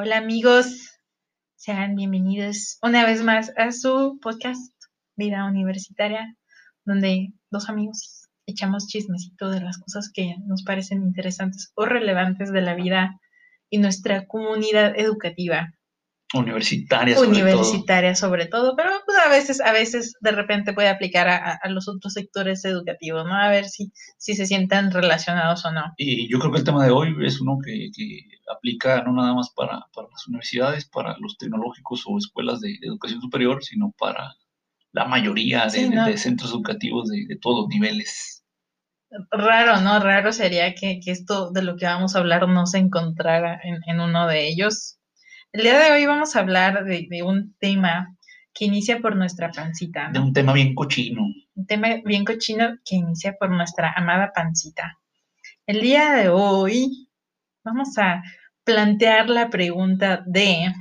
Hola amigos, sean bienvenidos una vez más a su podcast Vida Universitaria, donde dos amigos echamos chismecito de las cosas que nos parecen interesantes o relevantes de la vida y nuestra comunidad educativa. Universitaria sobre Universitaria sobre todo, pero pues a veces, a veces de repente puede aplicar a, los otros sectores educativos, ¿no? A ver si, si se sientan relacionados o no. Y yo creo que el tema de hoy es uno que, aplica no nada más para, las universidades, para los tecnológicos o escuelas de, educación superior, sino para la mayoría de, centros educativos de, todos los niveles. Raro, ¿no? Raro sería que, esto de lo que vamos a hablar no se encontrara en, en uno de ellos el día de hoy vamos a hablar de, un tema que inicia por nuestra pancita. De un tema bien cochino. Un tema bien cochino que inicia por nuestra amada pancita. El día de hoy vamos a plantear la pregunta de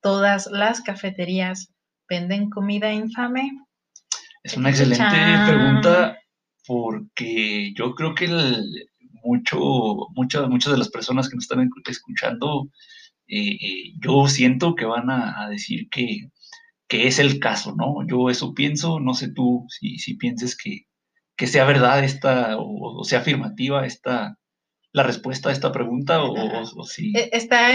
¿todas las cafeterías venden comida infame? Es una excelente pregunta porque yo creo que mucho, muchas, muchas de las personas que nos están escuchando eh, eh, yo siento que van a, decir que, es el caso, ¿no? Yo eso pienso, no sé tú si, si pienses que, que sea verdad esta, o, sea afirmativa esta, la respuesta a esta pregunta, o, si... E, está,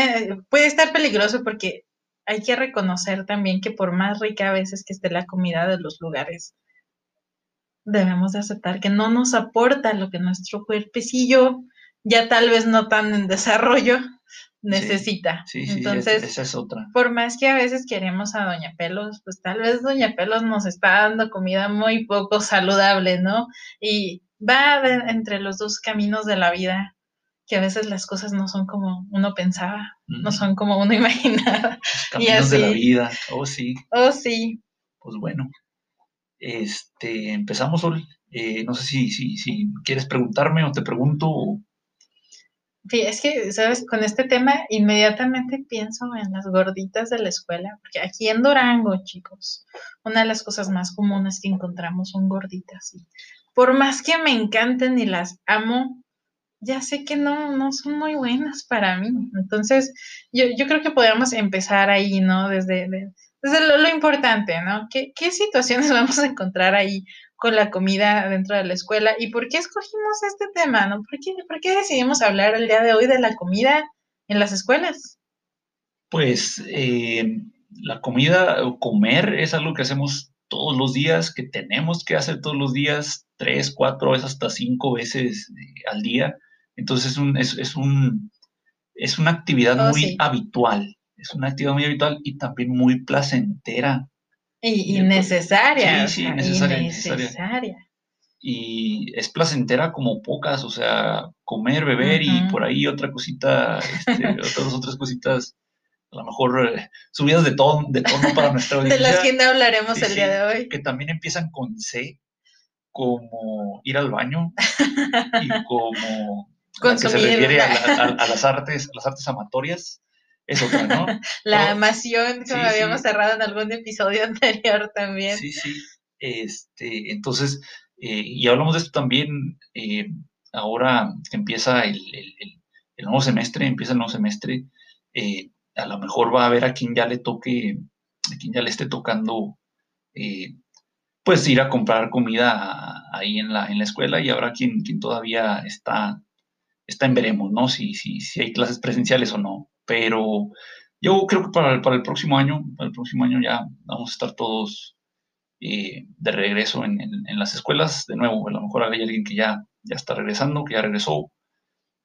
puede estar peligroso porque hay que reconocer también que por más rica a veces que esté la comida de los lugares, debemos de aceptar que no nos aporta lo que nuestro cuerpecillo, ya tal vez no tan en desarrollo, necesita. Sí, sí, Entonces, esa es otra. Por más que a veces queremos a Doña Pelos, pues tal vez Doña Pelos nos está dando comida muy poco saludable, ¿no? Y va entre los dos caminos de la vida, que a veces las cosas no son como uno pensaba, no son como uno imaginaba. caminos de la vida, oh sí. Oh sí. Pues bueno, este, empezamos hoy. Eh, no sé si, si, si quieres preguntarme o te pregunto. Sí, es que, ¿sabes? Con este tema inmediatamente pienso en las gorditas de la escuela, porque aquí en Durango, chicos, una de las cosas más comunes que encontramos son gorditas. Y por más que me encanten y las amo, ya sé que no, no son muy buenas para mí. Entonces, yo, yo creo que podríamos empezar ahí, ¿no? Desde, desde lo, lo, importante, ¿no? ¿Qué, ¿Qué situaciones vamos a encontrar ahí con la comida dentro de la escuela. ¿Y por qué escogimos este tema? ¿no? ¿Por, qué, decidimos hablar el día de hoy de la comida en las escuelas? Pues eh, la comida o comer es algo que hacemos todos los días, que tenemos que hacer todos los días, tres, cuatro veces, hasta cinco veces eh, al día. Entonces es, un, es, un, es una actividad oh, muy habitual, es una actividad muy habitual y también muy placentera. Y, necesaria. Sí, sí, necesaria, Y es placentera como pocas, o sea, comer, beber y por ahí otra cosita, este, otras, otras cositas, a lo mejor eh, subidas de tono, de tono para nuestra audiencia. de las que no hablaremos el día de hoy. Que también empiezan con C, como ir al baño y como que se refiere a, las artes, a las artes amatorias es otra, ¿no? La amación, como habíamos cerrado en algún episodio anterior también. Sí, sí. Este, entonces, eh, y hablamos de esto también eh, ahora que empieza el, nuevo semestre, empieza el nuevo semestre, eh, a lo mejor va a haber a quien ya le toque, a quien ya le esté tocando, pues ir a comprar comida ahí en la, en la escuela y habrá quien, quien todavía está, está en veremos, ¿no? Si, si, si hay clases presenciales o no pero yo creo que para el, para el próximo año, para el próximo año ya vamos a estar todos eh, de regreso en, las escuelas. De nuevo, a lo mejor hay alguien que ya, ya está regresando, que ya regresó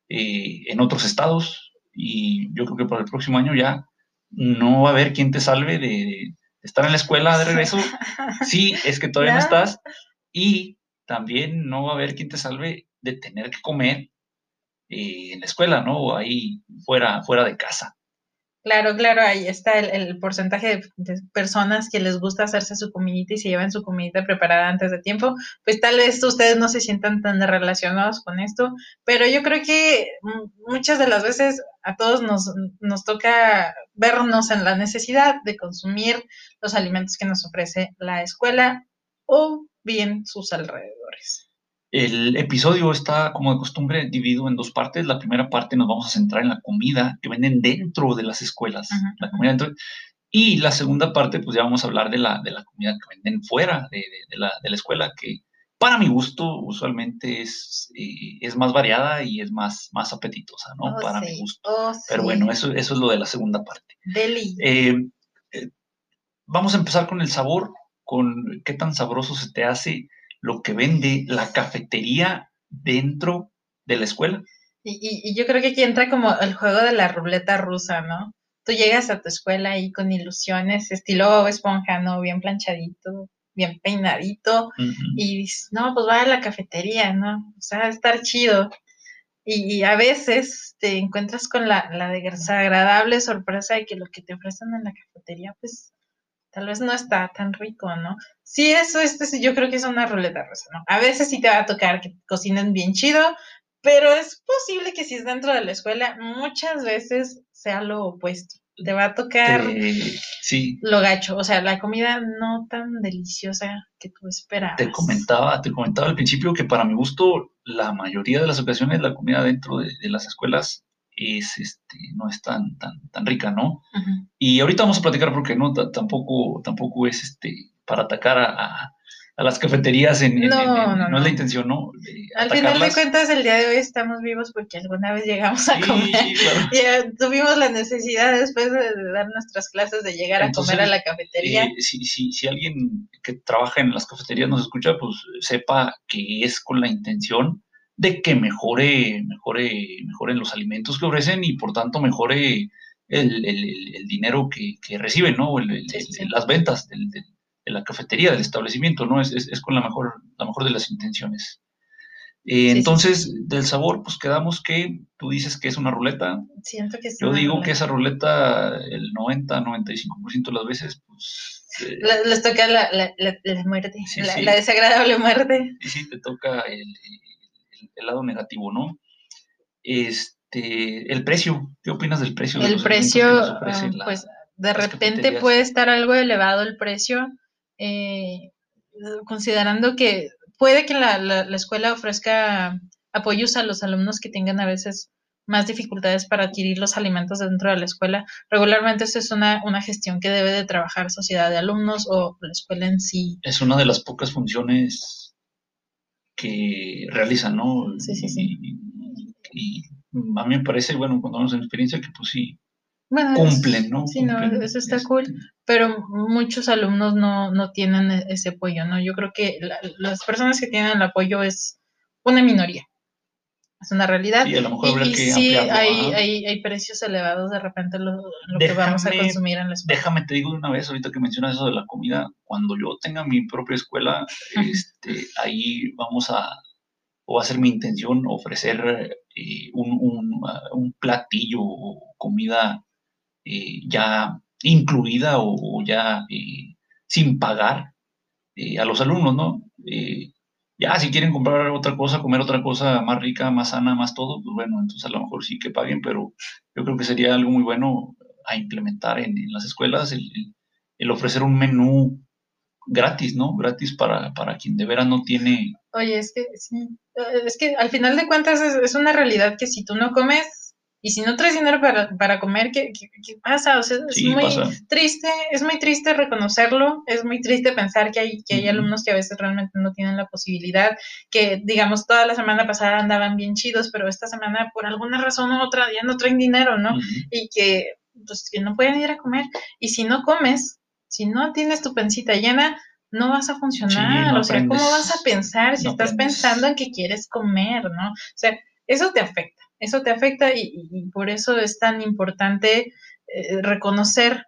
eh, en otros estados, y yo creo que para el próximo año ya no va a haber quien te salve de, estar en la escuela de regreso. Sí, es que todavía no estás, y también no va a haber quien te salve de tener que comer eh, en la escuela, ¿no? O ahí fuera, fuera de casa. Claro, claro, ahí está el, porcentaje de, personas que les gusta hacerse su comidita y se llevan su comidita preparada antes de tiempo. Pues tal vez ustedes no se sientan tan relacionados con esto, pero yo creo que muchas de las veces a todos nos, nos toca vernos en la necesidad de consumir los alimentos que nos ofrece la escuela o bien sus alrededores. El episodio está, como de costumbre, dividido en dos partes. La primera parte nos vamos a centrar en la comida que venden dentro de las escuelas. La comida dentro. Y la segunda parte, pues ya vamos a hablar de la, de la comida que venden fuera de, de, la, de la, escuela, que para mi gusto usualmente es, eh, es más variada y es más, más apetitosa, ¿no? Oh, para sí. mi gusto. Oh, Pero sí. bueno, eso, eso es lo de la segunda parte. Deli. Eh, eh, vamos a empezar con el sabor, con qué tan sabroso se te hace lo que vende la cafetería dentro de la escuela. Y, y, y yo creo que aquí entra como el juego de la ruleta rusa, ¿no? Tú llegas a tu escuela ahí con ilusiones, estilo Esponja, ¿no? Bien planchadito, bien peinadito, Ujú. y dices, no, pues va a la cafetería, ¿no? O sea, va a estar chido. Y, y a veces te encuentras con la, la desagradable sorpresa de que lo que te ofrecen en la cafetería, pues tal vez no está tan rico, ¿no? Sí, eso, este, sí, yo creo que es una ruleta rusa, ¿no? A veces sí te va a tocar que cocinen bien chido, pero es posible que si es dentro de la escuela, muchas veces sea lo opuesto. Te va a tocar sí, lo gacho, o sea, la comida no tan deliciosa que tú esperabas. te comentaba, te comentaba al principio que para mi gusto, la mayoría de las ocasiones la comida dentro de, de las escuelas es, este, no es tan, tan, tan rica, ¿no? Y ahorita vamos a platicar porque no, Ta- tampoco, tampoco es este para atacar a, a- a las cafeterías en, en- No, en- en- no, es no. la intención, ¿no? De Al final de cuentas, el día de hoy estamos vivos porque alguna vez llegamos a Sí, comer. claro. Eh, tuvimos la necesidad después de, de dar nuestras clases de llegar Entonces, a comer a la cafetería. Eh, si, si, si alguien que trabaja en las cafeterías nos escucha, pues sepa que es con la intención de que mejore, mejore, mejoren los alimentos que ofrecen y por tanto mejore el, el- dinero que, que reciben, ¿no? El- las ventas del- del- de la cafetería, del establecimiento, ¿no? Es, es- es con la mejor, la mejor de las intenciones. Eh, sí, entonces, del sabor, pues quedamos que tú dices que es una ruleta, Siento que es yo una digo ruleta. que esa ruleta, el 90-95% de las veces, pues eh, Le- Les toca la, la, la, la muerte, Sí, la, desagradable muerte. sí, sí, te toca el, el- lado negativo, ¿no? Este, el precio, ¿qué opinas del precio? El precio, ah, pues de repente puede estar algo elevado el precio, eh, considerando que puede que la, la, la escuela ofrezca apoyos a los alumnos que tengan a veces más dificultades para adquirir los alimentos dentro de la escuela. Regularmente esto es una, una gestión que debe de trabajar sociedad de alumnos o la escuela en sí. es una de las pocas funciones que realizan, ¿no? Sí, sí, sí. Y, y a mí me parece, bueno, cuando vamos en experiencia, que pues sí, Bueno, cumplen, ¿no? Sí, no, eso está este, cool. pero muchos alumnos no, no tienen ese apoyo, ¿no? Yo creo que la- las personas que tienen el apoyo es una minoría, es una realidad. Sí, a lo mejor Y, habría y que sí, hay, hay, hay precios elevados de repente lo, lo que vamos a consumir en la escuela. Déjame te digo una vez, ahorita que mencionas eso de la comida, cuando yo tenga mi propia escuela, este, ahí vamos a, o va a ser mi intención ofrecer eh, un, un, ah, un platillo o comida eh, ya incluida o, o ya eh, sin pagar a los alumnos, ¿no? Ya, si quieren comprar otra cosa, comer otra cosa más rica, más sana, más todo, pues bueno, entonces a lo mejor sí que paguen, pero yo creo que sería algo muy bueno a implementar en, las escuelas el, el- el ofrecer un menú gratis, ¿no? Gratis para, para quien de veras no tiene... Oye, es que sí, eh, es que al final de cuentas es, es una realidad que si tú no comes y si no traes dinero para, para comer, ¿qué, qué, qué pasa? O sea, es Sí, muy pasa. triste, es muy triste reconocerlo, es muy triste pensar que hay, que hay alumnos que a veces realmente no tienen la posibilidad, que digamos toda la semana pasada andaban bien chidos, pero esta semana por alguna razón u otra ya no traen dinero, ¿no? Y que pues que no pueden ir a comer y si no comes, si no tienes tu pancita llena, no vas a funcionar, Sí, no o sea, ¿cómo vas a pensar si no estás aprendes. pensando en que quieres comer, ¿no? O sea, eso te afecta, eso te afecta y, por eso es tan importante eh, reconocer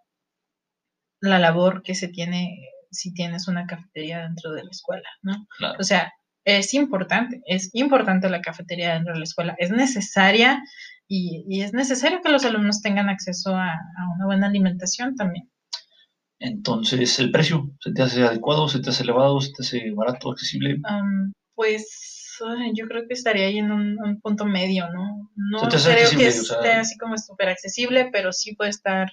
la labor que se tiene si tienes una cafetería dentro de la escuela, ¿no? Claro. O sea, es importante, es importante la cafetería dentro de la escuela, es necesaria y, y es necesario que los alumnos tengan acceso a, a una buena alimentación también. Entonces, el precio, ¿se te hace adecuado, se te hace elevado, se te hace barato, accesible? Pues yo creo que estaría ahí en un, un punto medio, ¿no? No creo que accesible, o sea- esté así como súper accesible, pero sí puede estar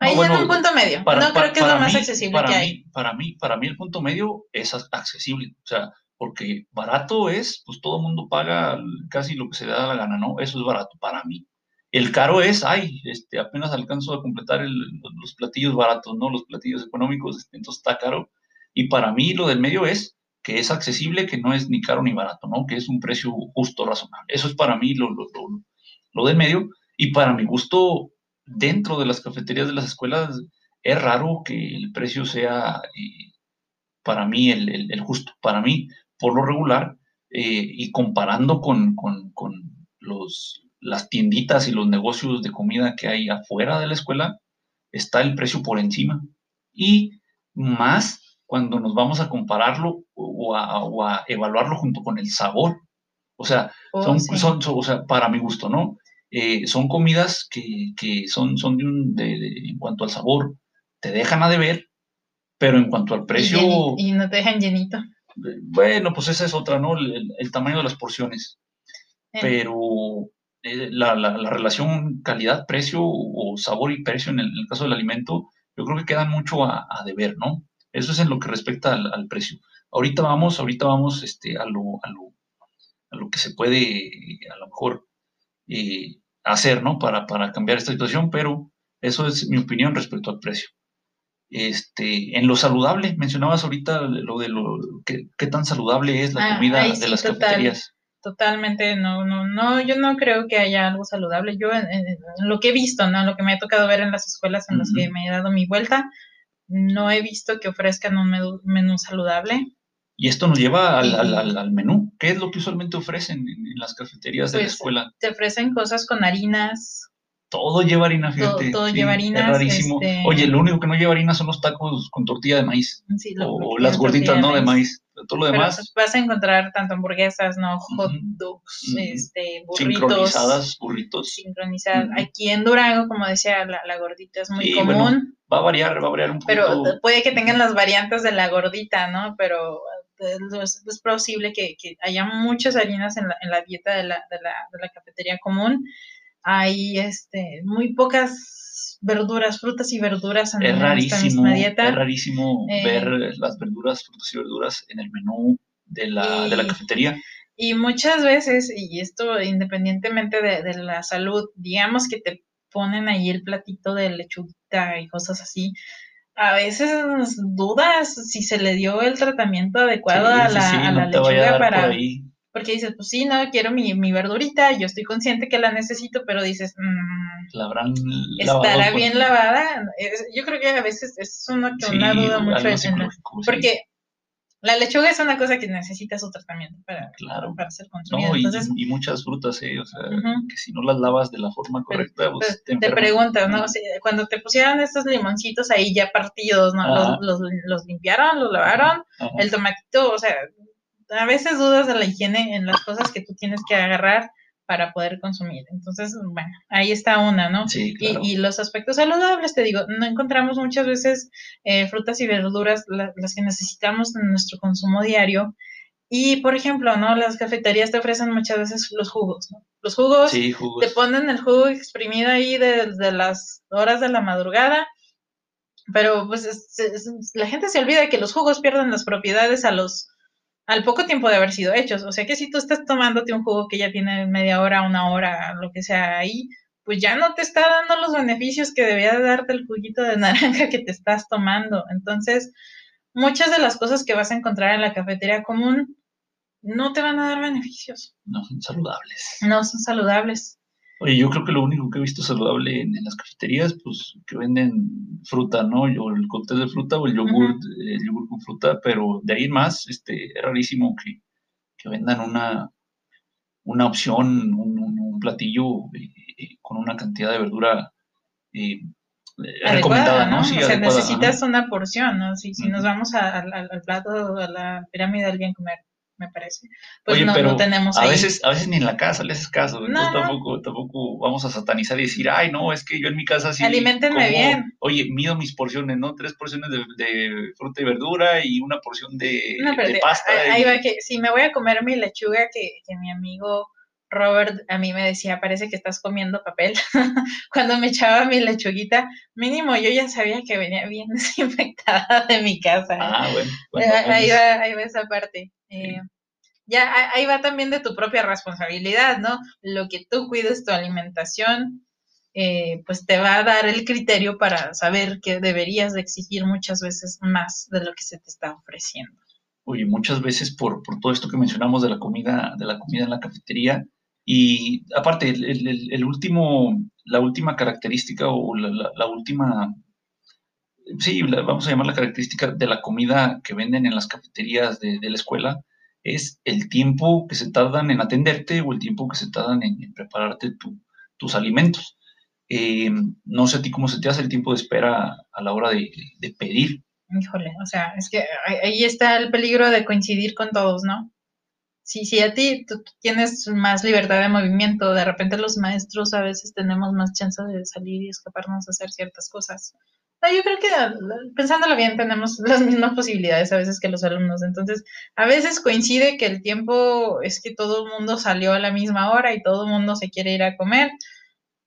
No, ahí bueno, en un punto medio. Para- no para- creo que es lo más mí- accesible para que mí, hay. Para mí, para mí el punto medio es accesible. O sea, porque barato es, pues todo el mundo paga casi lo que se da la gana, ¿no? Eso es barato para mí. El caro es, ay, este, apenas alcanzo a completar los platillos baratos, ¿no? Los platillos económicos, este, entonces está caro. Y para mí lo del medio es que es accesible, que no es ni caro ni barato, ¿no? Que es un precio justo, razonable. Eso es para mí lo, lo, del medio. Y para mi gusto, dentro de las cafeterías de las escuelas, es raro que el precio sea eh, para mí el, justo. Para mí, por lo regular, eh, y comparando con, los, las tienditas y los negocios de comida que hay afuera de la escuela, está el precio por encima. Y más cuando nos vamos a compararlo o a, evaluarlo junto con el sabor. O sea, oh, son, son, o sea, para mi gusto, ¿no? Eh, son comidas que, son, son de un, en cuanto al sabor, te dejan a deber, pero en cuanto al precio... Y, no te dejan llenito. Bueno, pues esa es otra, ¿no? El, tamaño de las porciones. Eh. Pero eh, la, relación calidad-precio o sabor y precio en el, caso del alimento, yo creo que quedan mucho a, deber, ¿no? Eso es en lo que respecta al, precio. Ahorita vamos, ahorita vamos este, a, lo, a, lo, a lo que se puede a lo mejor eh, hacer, ¿no? Para, para cambiar esta situación, pero eso es mi opinión respecto al precio. Este, en lo saludable, mencionabas ahorita lo de lo qué, tan saludable es la ah, comida de las cafeterías. Totalmente, no, no, no, yo no creo que haya algo saludable. Yo, en, lo que he visto, ¿no? Lo que me ha tocado ver en las escuelas en las que me he dado mi vuelta, no he visto que ofrezcan un menú, saludable. Y esto nos lleva al, al, al, menú. ¿Qué es lo que usualmente ofrecen en, las cafeterías de la pues, escuela? Te ofrecen cosas con harinas, todo lleva harina, fíjate. Todo, lleva harina. Es rarísimo. Este Oye, lo único que no lleva harina son los tacos con tortilla de maíz. o las gorditas, ¿no? De maíz. Todo lo demás. Pues, vas a encontrar tanto hamburguesas, ¿no? Hot dogs, este, burritos. Sincronizadas, burritos. Sincronizadas. Aquí en Durango, como decía, la, gordita es muy común. va a variar, va a variar un poco. Pero puede que tengan las variantes de la gordita, ¿no? Pero eh, es, posible que, haya muchas harinas en la, en la dieta de la, de, la, de la cafetería común hay este, muy pocas verduras, frutas y verduras en, es rarísimo, dieta. Es rarísimo eh, ver las verduras, frutas y verduras en el menú de la, de la cafetería. Y muchas veces, y esto independientemente de, la salud, digamos que te ponen ahí el platito de lechuguita y cosas así, a veces dudas si se le dio el tratamiento adecuado a la, lechuga para, porque dices, pues sí, no, quiero mi, mi verdurita, yo estoy consciente que la necesito, pero dices, mmm, ¿La habrán ¿estará bien lavada? yo creo que a veces es una, una duda mucho. En porque la lechuga es una cosa que necesita su tratamiento para, para ser consumida. No, y, muchas frutas, ¿eh? O sea, que si no las lavas de la forma correcta, pues, te, te preguntas, ¿no? cuando te pusieron estos limoncitos ahí ya partidos, ¿no? Los, los, los, limpiaron, los lavaron, el tomatito, o sea, a veces dudas de la higiene en las cosas que tú tienes que agarrar para poder consumir. Entonces, bueno, ahí está una, ¿no? Sí, claro. y, los aspectos saludables, te digo, no encontramos muchas veces eh, frutas y verduras las que necesitamos en nuestro consumo diario. Y, por ejemplo, ¿no? Las cafeterías te ofrecen muchas veces los jugos, ¿no? Los jugos, sí, jugos. te ponen el jugo exprimido ahí desde las horas de la madrugada, pero pues la gente se olvida que los jugos pierden las propiedades a los al poco tiempo de haber sido hechos. O sea que si tú estás tomándote un jugo que ya tiene media hora, una hora, lo que sea ahí, pues ya no te está dando los beneficios que debía darte el juguito de naranja que te estás tomando. Entonces, muchas de las cosas que vas a encontrar en la cafetería común no te van a dar beneficios. No son saludables. No son saludables. Oye, yo creo que lo único que he visto saludable en, las cafeterías, pues que venden fruta, ¿no? O el cóctel de fruta o el yogur, el yogur con fruta, pero de ahí más, este, es rarísimo que, vendan una, una opción, un, platillo eh, eh, con una cantidad de verdura eh, recomendada, ¿no? Sí, o sea, necesitas una porción, ¿no? Si, si nos vamos al plato, a la pirámide del bien comer, me parece. Pues no, pero tenemos a veces, a veces ni en la casa le haces caso, entonces tampoco, tampoco vamos a satanizar y decir, ay no, es que yo en mi casa sí. Aliméntenme bien. Oye, mido mis porciones, ¿no? Tres porciones de, fruta y verdura y una porción de, pasta. Ahí, va que si me voy a comer mi lechuga que, que mi amigo Robert a mí me decía, parece que estás comiendo papel. Cuando me echaba mi lechuguita, mínimo yo ya sabía que venía bien desinfectada de mi casa. Ah, bueno. Eh, ahí, va, ahí va esa parte. Eh, ya ahí va también de tu propia responsabilidad, ¿no? Lo que tú cuides tu alimentación, eh, pues te va a dar el criterio para saber que deberías de exigir muchas veces más de lo que se te está ofreciendo. Oye, muchas veces por, por todo esto que mencionamos de la comida, de la comida en la cafetería, y aparte, el, último, la última característica o la, última, sí, vamos a llamar la característica de la comida que venden en las cafeterías de, la escuela, es el tiempo que se tardan en atenderte o el tiempo que se tardan en, prepararte tus alimentos. Eh, no sé a ti cómo se te hace el tiempo de espera a la hora de, de pedir. Híjole, o sea, es que ahí está el peligro de coincidir con todos, ¿no? Si, si a ti tú tienes más libertad de movimiento, de repente los maestros a veces tenemos más chance de salir y escaparnos a hacer ciertas cosas. yo creo que pensándolo bien tenemos las mismas posibilidades a veces que los alumnos. Entonces, a veces coincide que el tiempo es que todo el mundo salió a la misma hora y todo el mundo se quiere ir a comer.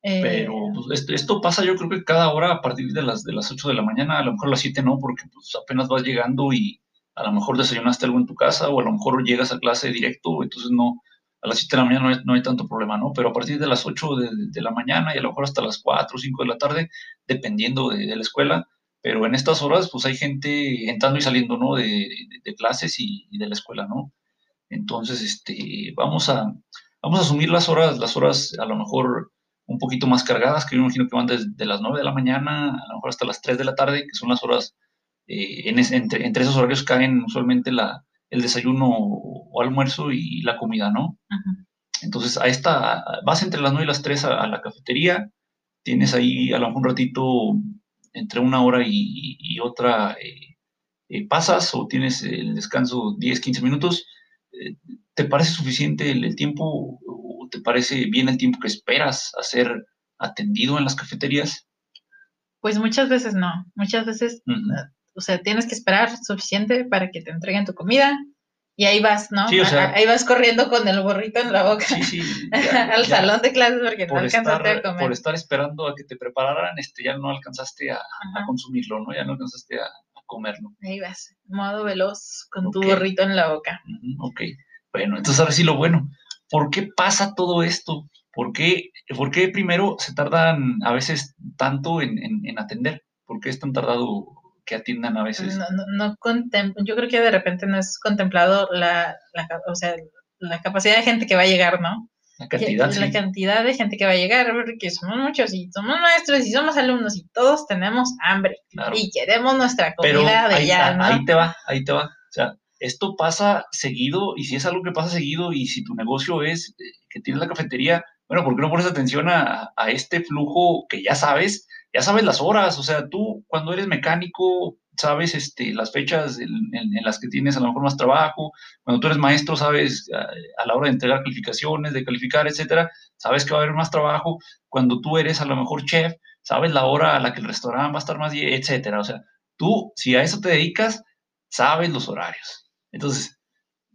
Eh, Pero pues, esto, pasa yo creo que cada hora a partir de las, de las 8 de la mañana, a lo mejor a las 7 no, porque pues, apenas vas llegando y, a lo mejor desayunaste algo en tu casa o a lo mejor llegas a clase directo, entonces no, a las 7 de la mañana no hay, tanto problema, ¿no? Pero a partir de las 8 de, la mañana y a lo mejor hasta las 4 o 5 de la tarde, dependiendo de, la escuela, pero en estas horas pues hay gente entrando y saliendo, ¿no? De, clases y, de la escuela, ¿no? Entonces, este, vamos a, vamos a asumir las horas, las horas a lo mejor un poquito más cargadas, que yo imagino que van desde las 9 de la mañana, a lo mejor hasta las 3 de la tarde, que son las horas eh, entre, esos horarios caen usualmente la, el desayuno o, almuerzo y la comida, ¿no? Entonces, a esta, vas entre las 9 y las 3 a, la cafetería, tienes ahí a lo mejor un ratito entre una hora y, otra, eh, eh, pasas o tienes el descanso 10, 15 minutos. ¿Te parece suficiente el, tiempo o te parece bien el tiempo que esperas a ser atendido en las cafeterías? Pues muchas veces no, muchas veces o sea, tienes que esperar suficiente para que te entreguen tu comida y ahí vas, ¿no? Sí, o sea, ahí vas corriendo con el burrito en la boca sí, sí, al salón de clases porque no alcanzaste a comer. Por estar esperando a que te prepararan, este, ya no alcanzaste a, consumirlo, ¿no? Ya no alcanzaste a, comerlo. Ahí vas, modo veloz con tu burrito en la boca. ok, bueno, entonces ahora sí lo bueno. ¿Por qué pasa todo esto? ¿Por qué, por qué primero se tardan a veces tanto en, en, en atender? ¿Por qué es tan tardado que atiendan a veces. No, no, yo creo que de repente no es contemplado la, o sea, la capacidad de gente que va a llegar, ¿no? La cantidad. La cantidad de gente que va a llegar, porque somos muchos y somos maestros y somos alumnos y todos tenemos hambre y queremos nuestra comida de ya, ¿no? Ahí te va, ahí te va. O sea, esto pasa seguido y si es algo que pasa seguido y si tu negocio es eh, que tienes la cafetería, bueno, ¿por qué no pones atención a, a este flujo que ya sabes? Ya sabes las horas, o sea, tú cuando eres mecánico sabes este, las fechas en, las que tienes a lo mejor más trabajo, cuando tú eres maestro sabes a, la hora de entregar calificaciones, de calificar, etcétera, sabes que va a haber más trabajo, cuando tú eres a lo mejor chef, sabes la hora a la que el restaurante va a estar más, etcétera, o sea, tú si a eso te dedicas, sabes los horarios. Entonces,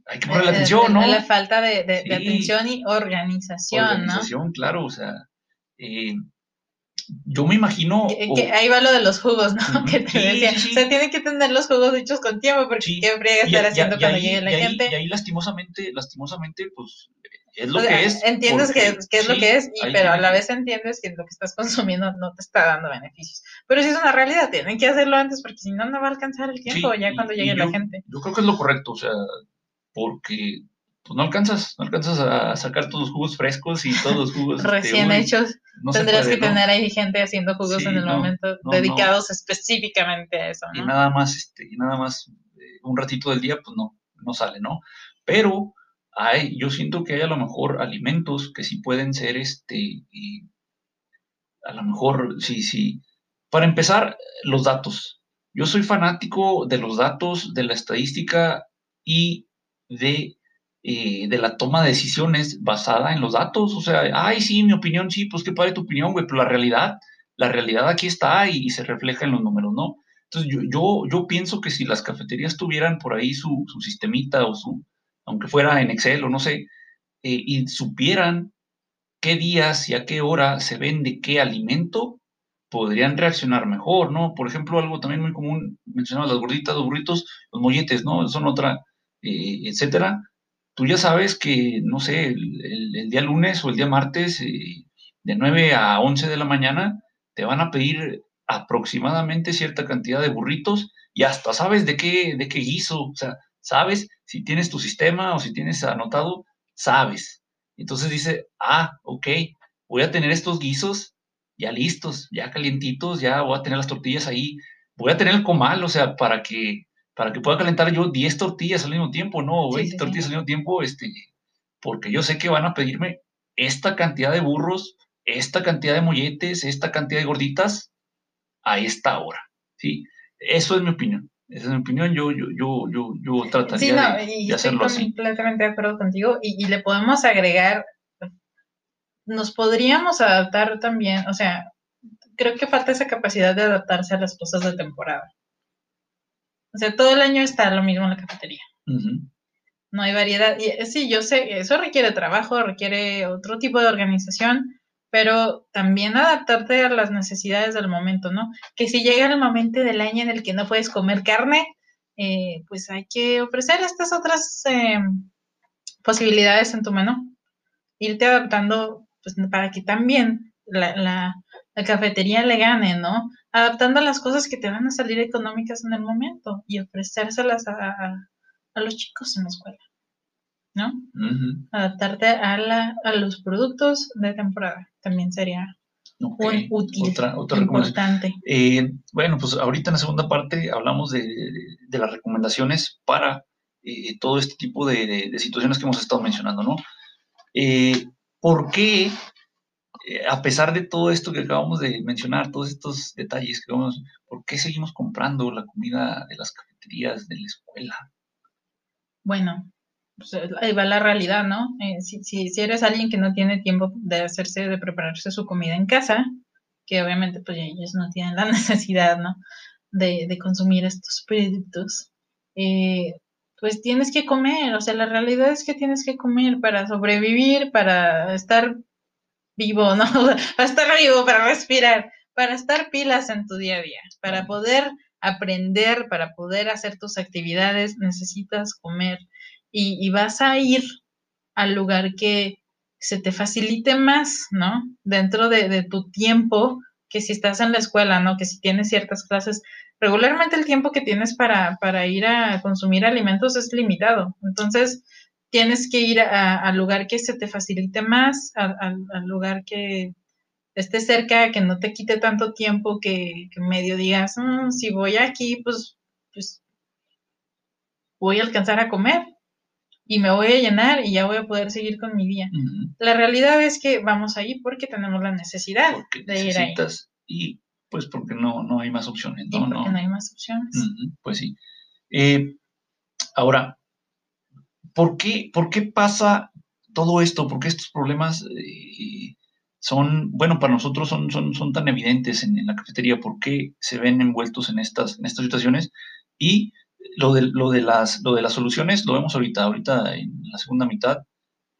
hay que ponerle atención, ¿no? La falta de, atención y organización, organización, claro, o sea, eh, yo me imagino. Que, ahí va lo de los jugos, ¿no? que te decía. O sea, tienen que tener los jugos hechos con tiempo, porque qué friega estar haciendo cuando llegue la gente. y ahí, lastimosamente, lastimosamente, pues es lo que es. Entiendes que, es lo que es, pero a la vez entiendes que lo que estás consumiendo no te está dando beneficios. Pero sí es una realidad, tienen que hacerlo antes, porque si no, no va a alcanzar el tiempo ya cuando llegue la gente. Yo creo que es lo correcto, o sea, porque pues no alcanzas, no alcanzas a sacar todos los jugos frescos y todos los jugos este, recién hechos. Tendrás que tener ahí gente haciendo jugos en el momento dedicados específicamente a eso. Y nada más, este, y nada más eh, un ratito del día, pues no, no sale, ¿no? Pero hay, yo siento que hay a lo mejor alimentos que sí pueden ser, este, y a lo mejor, sí, sí. Para empezar, los datos. Yo soy fanático de los datos, de la estadística y de eh, de la toma de decisiones basada en los datos. O sea, ay, sí, mi opinión, sí, pues qué padre tu opinión, güey, pero la realidad, la realidad aquí está y, se refleja en los números, ¿no? Entonces, yo, yo, yo, pienso que si las cafeterías tuvieran por ahí su, su sistemita o su, aunque fuera en Excel o no sé, eh, y supieran qué días y a qué hora se vende qué alimento, podrían reaccionar mejor, ¿no? Por ejemplo, algo también muy común, mencionaba las gorditas, los burritos, los molletes, ¿no? Son otra, eh, etcétera. Tú ya sabes que, no sé, el, día lunes o el día martes, eh, de 9 a 11 de la mañana, te van a pedir aproximadamente cierta cantidad de burritos y hasta sabes de qué, de qué guiso, o sea, sabes si tienes tu sistema o si tienes anotado, sabes. Entonces dice, ah, ok, voy a tener estos guisos ya listos, ya calientitos, ya voy a tener las tortillas ahí, voy a tener el comal, o sea, para que, para que pueda calentar yo 10 tortillas al mismo tiempo, ¿no? 20 tortillas al mismo tiempo, este, porque yo sé que van a pedirme esta cantidad de burros, esta cantidad de molletes, esta cantidad de gorditas a esta hora, ¿sí? Eso es mi opinión. Esa es mi opinión, yo, yo, yo, yo, yo trataría de, hacerlo así. completamente de acuerdo contigo y, y le podemos agregar nos podríamos adaptar también, o sea, creo que falta esa capacidad de adaptarse a las cosas de temporada. O sea, todo el año está lo mismo en la cafetería. No hay variedad. Y, eh, sí, yo sé, eso requiere trabajo, requiere otro tipo de organización, pero también adaptarte a las necesidades del momento, ¿no? Que si llega el momento del año en el que no puedes comer carne, eh, pues hay que ofrecer estas otras eh, posibilidades en tu menú. Irte adaptando pues para que también la, la, cafetería le gane, ¿no? Adaptando las cosas que te van a salir económicas en el momento y ofrecérselas a, a, los chicos en la escuela, ¿no? Adaptarte a, la, a los productos de temporada también sería un útil, otra, otra importante. Eh, bueno, pues ahorita en la segunda parte hablamos de, de, las recomendaciones para eh, todo este tipo de, de, situaciones que hemos estado mencionando, ¿no? Eh, ¿por qué, eh, a pesar de todo esto que acabamos de mencionar, todos estos detalles que vamos, ¿por qué seguimos comprando la comida de las cafeterías de la escuela? Bueno, pues eh, ahí va la realidad, ¿no? Eh, si, si, eres alguien que no tiene tiempo de hacerse, de prepararse su comida en casa, que obviamente pues ellos no tienen la necesidad, ¿no? De, de consumir estos productos, pues tienes que comer, o sea, la realidad es que tienes que comer para sobrevivir, para estar vivo, ¿no? para estar vivo, para respirar, para estar pilas en tu día a día, para poder aprender, para poder hacer tus actividades, necesitas comer y, vas a ir al lugar que se te facilite más, ¿no? Dentro de, de tu tiempo, que si estás en la escuela, ¿no? Que si tienes ciertas clases regularmente el tiempo que tienes para, para ir a consumir alimentos es limitado. Entonces, tienes que ir al lugar que se te facilite más, al lugar que esté cerca, que no te quite tanto tiempo, que, medio digas, mm, si voy aquí, pues, pues voy a alcanzar a comer y me voy a llenar y ya voy a poder seguir con mi día. La realidad es que vamos ahí porque tenemos la necesidad de ir ahí. Y pues porque no, no hay más opciones. ¿no? porque no, hay más opciones. pues sí. Eh, ahora, ¿por qué, ¿por qué pasa todo esto? ¿Por qué estos problemas eh, son, bueno, para nosotros son, son, son tan evidentes en, la cafetería? ¿Por qué se ven envueltos en estas, en estas situaciones? Y lo de, lo, de las, lo de las soluciones lo vemos ahorita, ahorita en la segunda mitad,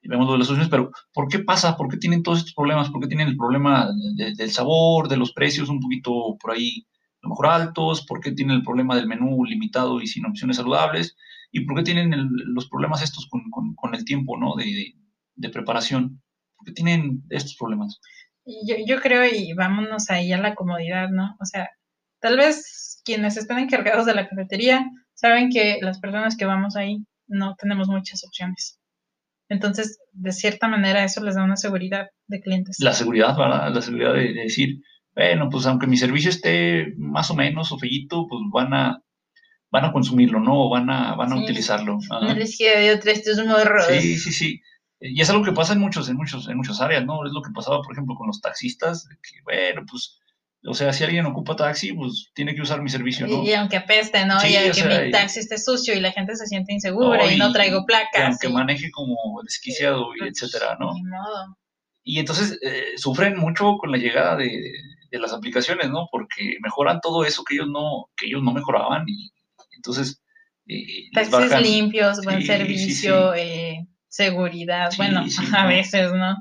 vemos lo de las soluciones, pero ¿por qué pasa? ¿Por qué tienen todos estos problemas? ¿Por qué tienen el problema del sabor, de los precios un poquito por ahí a lo mejor altos? ¿Por qué tienen el problema del menú limitado y sin opciones saludables? ¿Y por qué tienen los problemas estos con, con, el tiempo ¿no? de, de, preparación? ¿Por qué tienen estos problemas? Yo, yo creo, y vámonos ahí a la comodidad, ¿no? O sea, tal vez quienes están encargados de la cafetería saben que las personas que vamos ahí no tenemos muchas opciones. Entonces, de cierta manera, eso les da una seguridad de clientes. La seguridad, ¿verdad? La seguridad de, decir, bueno, pues aunque mi servicio esté más o menos o feíto, pues van a, van a consumirlo, ¿no? Van a, van a utilizarlo. No les queda otra estos morros. Sí, sí, sí. Y es algo que pasa en muchos, en muchos, en muchas áreas, ¿no? Es lo que pasaba, por ejemplo, con los taxistas, que, bueno, pues o sea, si alguien ocupa taxi, pues tiene que usar mi servicio, ¿no? Y, aunque apeste, ¿no? y aunque mi taxi esté sucio y la gente se siente insegura y, no traigo placas. Y aunque maneje como desquiciado y etcétera, ¿no? modo. Y entonces eh, sufren mucho con la llegada de, las aplicaciones, ¿no? Porque mejoran todo eso que ellos no, que ellos no mejoraban y entonces... Eh, Taxis limpios, buen servicio, eh, seguridad. bueno, a veces, ¿no?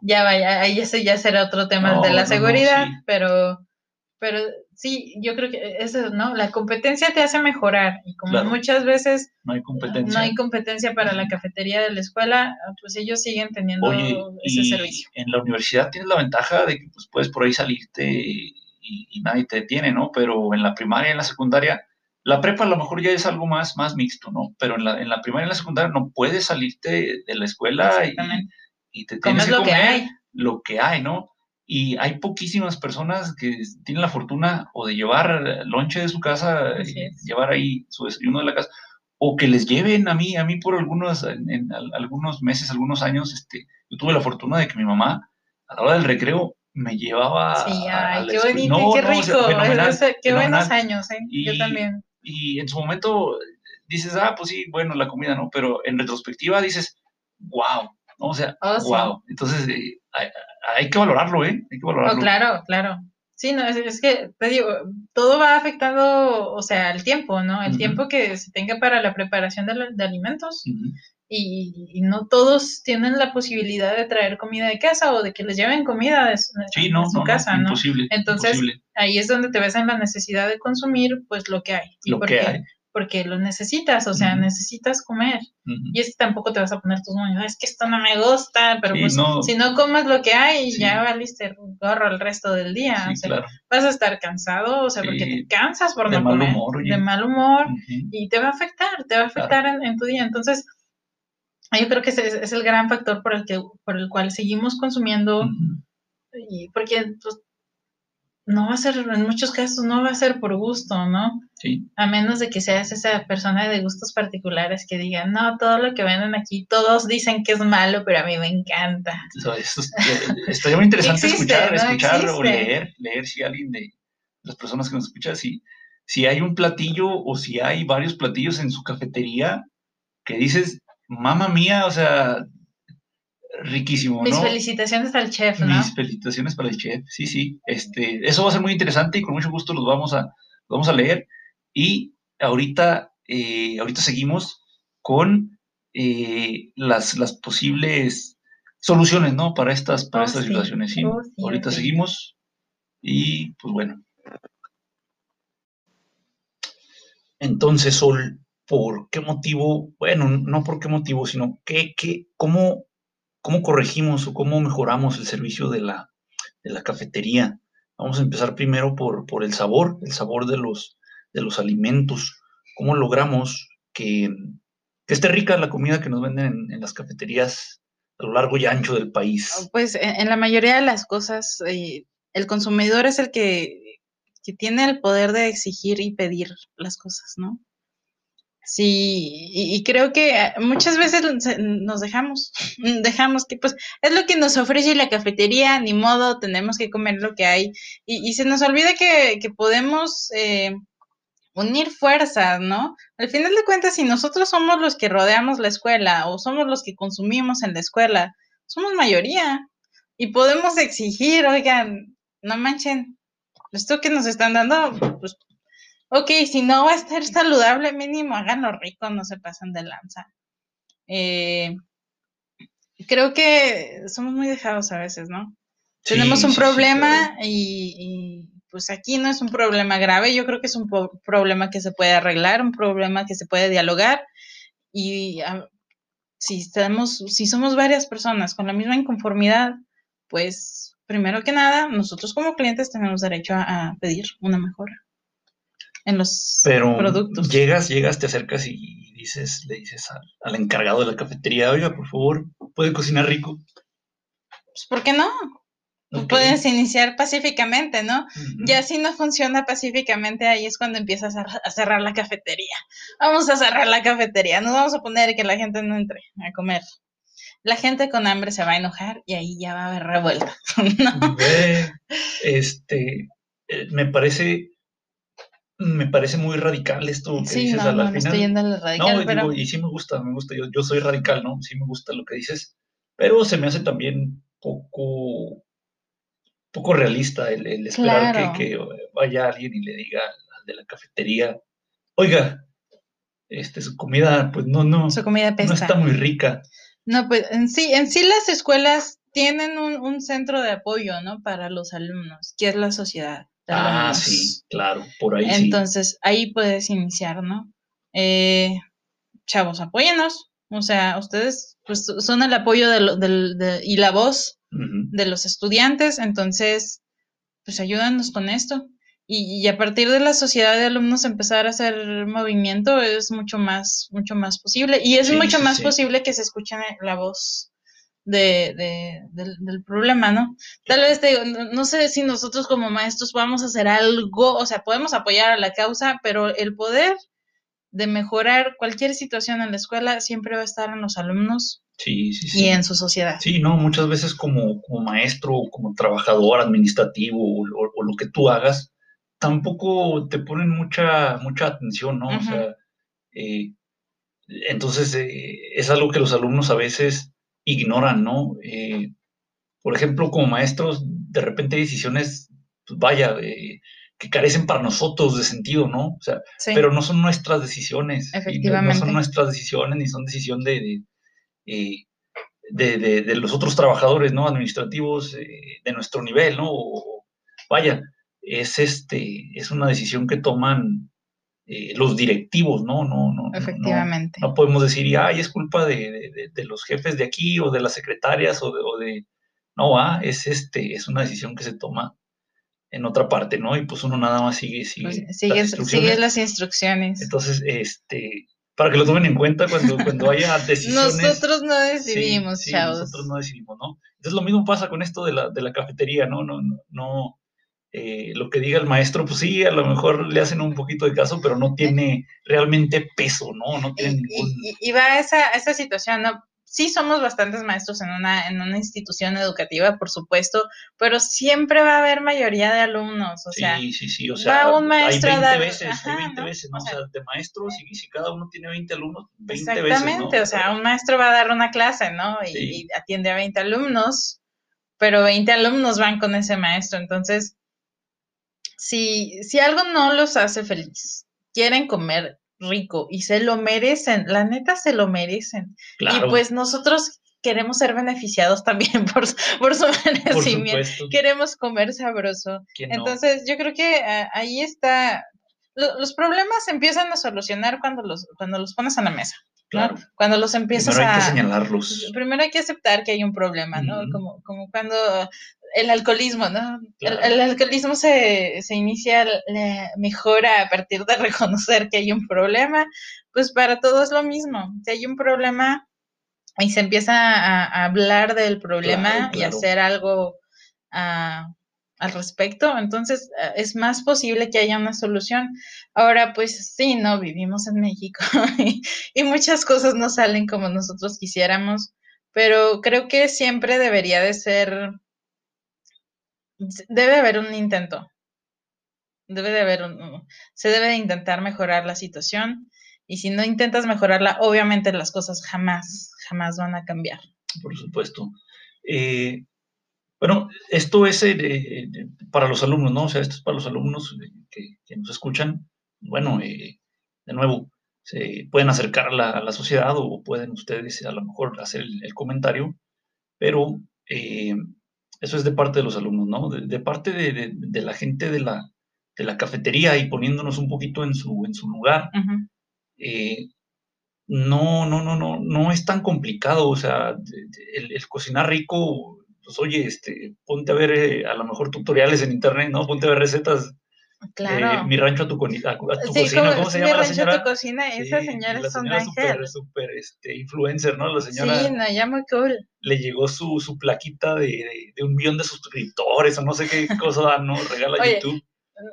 Ya vaya, ahí ese ya será otro tema de la seguridad, pero, pero sí, yo creo que eso, ¿no? La competencia te hace mejorar y como muchas veces no hay competencia. No hay competencia para la cafetería de la escuela, pues ellos siguen teniendo ese servicio. En la universidad tienes la ventaja de que pues, puedes por ahí salirte y, y, nadie te detiene, ¿no? Pero en la primaria y en la secundaria la prepa a lo mejor ya es algo más, más mixto, ¿no? Pero en la, en la primaria y en la secundaria no puedes salirte de la escuela y, y, te tienes que comer lo que hay, ¿no? Y hay poquísimas personas que tienen la fortuna o de llevar lonche de su casa, llevar ahí su desayuno de la casa, o que les lleven a mí, a mí por algunos, en, algunos meses, algunos años, este, yo tuve la fortuna de que mi mamá, a la hora del recreo, me llevaba. Sí, ay, qué bonito, qué rico. qué buenos años, ¿eh? yo también y en su momento dices, ah, pues sí, bueno, la comida, ¿no? Pero en retrospectiva dices, wow, ¿no? O sea, wow. Ah, Entonces, eh, hay, que valorarlo, ¿eh? Hay que valorarlo. Oh, claro, claro. Sí, no, es, que, te digo, todo va afectando, o sea, el tiempo, ¿no? El tiempo que se tenga para la preparación de, alimentos y, no todos tienen la posibilidad de traer comida de casa o de que les lleven comida de, su, casa, ¿no? Imposible, Entonces, ahí es donde te ves en la necesidad de consumir, pues, lo que hay. lo que hay. Porque lo necesitas, o sea, necesitas comer. Y es que tampoco te vas a poner tus moños, es que esto no me gusta, pero pues, si no comes lo que hay, ya valiste gorro el resto del día. o sea, vas a estar cansado, o sea, porque te cansas por no comer, de mal humor, y te va a afectar, te va a afectar en tu día. Entonces, yo creo que ese es, el gran factor por el, que, por el cual seguimos consumiendo, y porque pues, no va a ser, en muchos casos no va a ser por gusto, ¿no? Sí. A menos de que seas esa persona de gustos particulares que diga, no, todo lo que venden aquí, todos dicen que es malo, pero a mí me encanta. Eso, estaría muy interesante escuchar, escuchar o leer, leer si alguien de las personas que nos escuchan, si, si hay un platillo o si hay varios platillos en su cafetería que dices, mamá mía, o sea, riquísimo, Mis felicitaciones al chef, ¿no? Mis felicitaciones para el chef, sí, sí. Este, eso va a ser muy interesante y con mucho gusto los vamos a, vamos a leer. Y ahorita, eh, ahorita seguimos con eh, las, las posibles soluciones, ¿no? Para estas, para oh, estas situaciones. ¿sí? Oh, ahorita seguimos y pues bueno. Entonces, Sol, por qué motivo, bueno, no por qué motivo, sino qué, qué, cómo, cómo corregimos o cómo mejoramos el servicio de la, de la cafetería. Vamos a empezar primero por, por el sabor, el sabor de los, de los alimentos. ¿Cómo logramos que, esté rica la comida que nos venden en, las cafeterías a lo largo y ancho del país? Pues en, la mayoría de las cosas, eh, el consumidor es el que, que tiene el poder de exigir y pedir las cosas, ¿no? Sí, y, creo que ah, muchas veces nos dejamos, dejamos que pues es lo que nos ofrece la cafetería, ni modo, tenemos que comer lo que hay y, se nos olvida que, podemos eh, unir fuerzas, ¿no? Al final de cuentas, si nosotros somos los que rodeamos la escuela o somos los que consumimos en la escuela, somos mayoría y podemos exigir, oigan, no manchen, esto que nos están dando, pues Ok, si no va a estar saludable, mínimo háganlo rico, no se pasen de lanza. Eh, creo que somos muy dejados a veces, ¿no? Tenemos un problema y, pues aquí no es un problema grave, yo creo que es un problema que se puede arreglar, un problema que se puede dialogar y ah, si estamos, si somos varias personas con la misma inconformidad, pues primero que nada, nosotros como clientes tenemos derecho a pedir una mejora en los Pero productos. Llegas, llegas, te acercas y dices, le dices al, encargado de la cafetería, oiga, por favor, ¿puede cocinar rico? Pues, ¿por qué no? Puedes iniciar pacíficamente, ¿no? Ya si no funciona pacíficamente, ahí es cuando empiezas a, cerrar la cafetería. Vamos a cerrar la cafetería, no vamos a poner que la gente no entre a comer. La gente con hambre se va a enojar y ahí ya va a haber revuelta. Este, eh, me parece me parece muy radical esto que dices no, a la no, estoy yendo a radical, no, pero... y sí me gusta, me gusta, yo, yo, soy radical, ¿no? Sí me gusta lo que dices, pero se me hace también poco, poco realista el, el esperar que, que, vaya alguien y le diga al de la cafetería, oiga, este, su comida, pues no, no, su comida no está muy rica. No, pues en sí, en sí las escuelas tienen un, centro de apoyo, ¿no? Para los alumnos, que es la sociedad. Ah, sí, claro, por ahí Entonces, ahí puedes iniciar, ¿no? Eh, chavos, apóyenos. O sea, ustedes pues, son el apoyo de, y la voz de los estudiantes, entonces, pues ayúdanos con esto. Y, a partir de la sociedad de alumnos empezar a hacer movimiento es mucho más, mucho más posible. Y es mucho más posible que se escuche la voz de, del, problema, ¿no? Tal vez, no, sé si nosotros como maestros vamos a hacer algo, o sea, podemos apoyar a la causa, pero el poder de mejorar cualquier situación en la escuela siempre va a estar en los alumnos sí, sí, sí. y en su sociedad. Sí, no, muchas veces como, como maestro, como trabajador administrativo o, lo que tú hagas, tampoco te ponen mucha, mucha atención, ¿no? O sea, eh, entonces eh, es algo que los alumnos a veces ignoran, ¿no? Eh, por ejemplo, como maestros, de repente hay decisiones, pues vaya, que carecen para nosotros de sentido, ¿no? O sea, pero no son nuestras decisiones. Efectivamente. No, son nuestras decisiones ni son decisión de, de, de, los otros trabajadores, ¿no? Administrativos de nuestro nivel, ¿no? vaya, es, este, es una decisión que toman eh, los directivos, ¿no? No, no, Efectivamente. No, podemos decir, ay, es culpa de, los jefes de aquí o de las secretarias o de, no, ah, es, este, es una decisión que se toma en otra parte, ¿no? Y pues uno nada más sigue, sigue, pues, las, instrucciones. Entonces, este, para que lo tomen en cuenta cuando, cuando haya decisiones. nosotros no decidimos, chavos. Nosotros no decidimos, ¿no? Entonces lo mismo pasa con esto de la, de la cafetería, ¿no? No, no, no, eh, lo que diga el maestro, pues sí, a lo mejor le hacen un poquito de caso, pero no tiene realmente peso, ¿no? No tiene y, ningún... y, va esa, esa situación, ¿no? Sí somos bastantes maestros en una, en una institución educativa, por supuesto, pero siempre va a haber mayoría de alumnos, o sea... Sí, sí, o sea, va un maestro hay 20 veces, hay 20 veces, ¿no? O sea, de maestros, y si cada uno tiene 20 alumnos, 20 exactamente, veces, Exactamente, o sea, un maestro va a dar una clase, ¿no? Y, y atiende a 20 alumnos, pero 20 alumnos van con ese maestro, entonces si, si algo no los hace felices, quieren comer rico y se lo merecen, la neta se lo merecen. Y pues nosotros queremos ser beneficiados también por, por su merecimiento. queremos comer sabroso. Entonces, yo creo que ah, ahí está. los problemas se empiezan a solucionar cuando los, cuando los pones a la mesa. Claro. Cuando los empiezas primero hay que señalarlos. Primero hay que aceptar que hay un problema, ¿no? como, como cuando el alcoholismo, ¿no? El, alcoholismo se, se inicia, la mejora a partir de reconocer que hay un problema. Pues para todos es lo mismo. Si hay un problema y se empieza a, hablar del problema y hacer algo ah, al respecto, entonces ah, es más posible que haya una solución. Ahora, pues sí, no, vivimos en México y muchas cosas no salen como nosotros quisiéramos, pero creo que siempre debería de ser debe haber un intento. Debe de haber un, se debe de intentar mejorar la situación y si no intentas mejorarla, obviamente las cosas jamás, jamás van a cambiar. Por supuesto. Eh, bueno, esto es eh, para los alumnos, ¿no? O sea, esto es para los alumnos que, nos escuchan. Bueno, eh, de nuevo, se pueden acercar a la, sociedad o pueden ustedes a lo mejor hacer el, el comentario, pero eso es de parte de los alumnos, ¿no? De, parte de, la gente de la, de la cafetería y poniéndonos un poquito en su, en su lugar. Eh, no, no, no, no, no es tan complicado. O sea, el, cocinar rico, pues oye, este, ponte a ver eh, a lo mejor tutoriales en internet, ¿no? Ponte a ver recetas Claro. mi rancho a tu, cocina, ¿cómo se llama la señora? A tu cocina, esa señora ángel. Súper, este, influencer, ¿no? La señora. Sí, no, ya muy cool. Le llegó su, su plaquita de, de, un millón de suscriptores o no sé qué cosa, ¿no? Regala YouTube.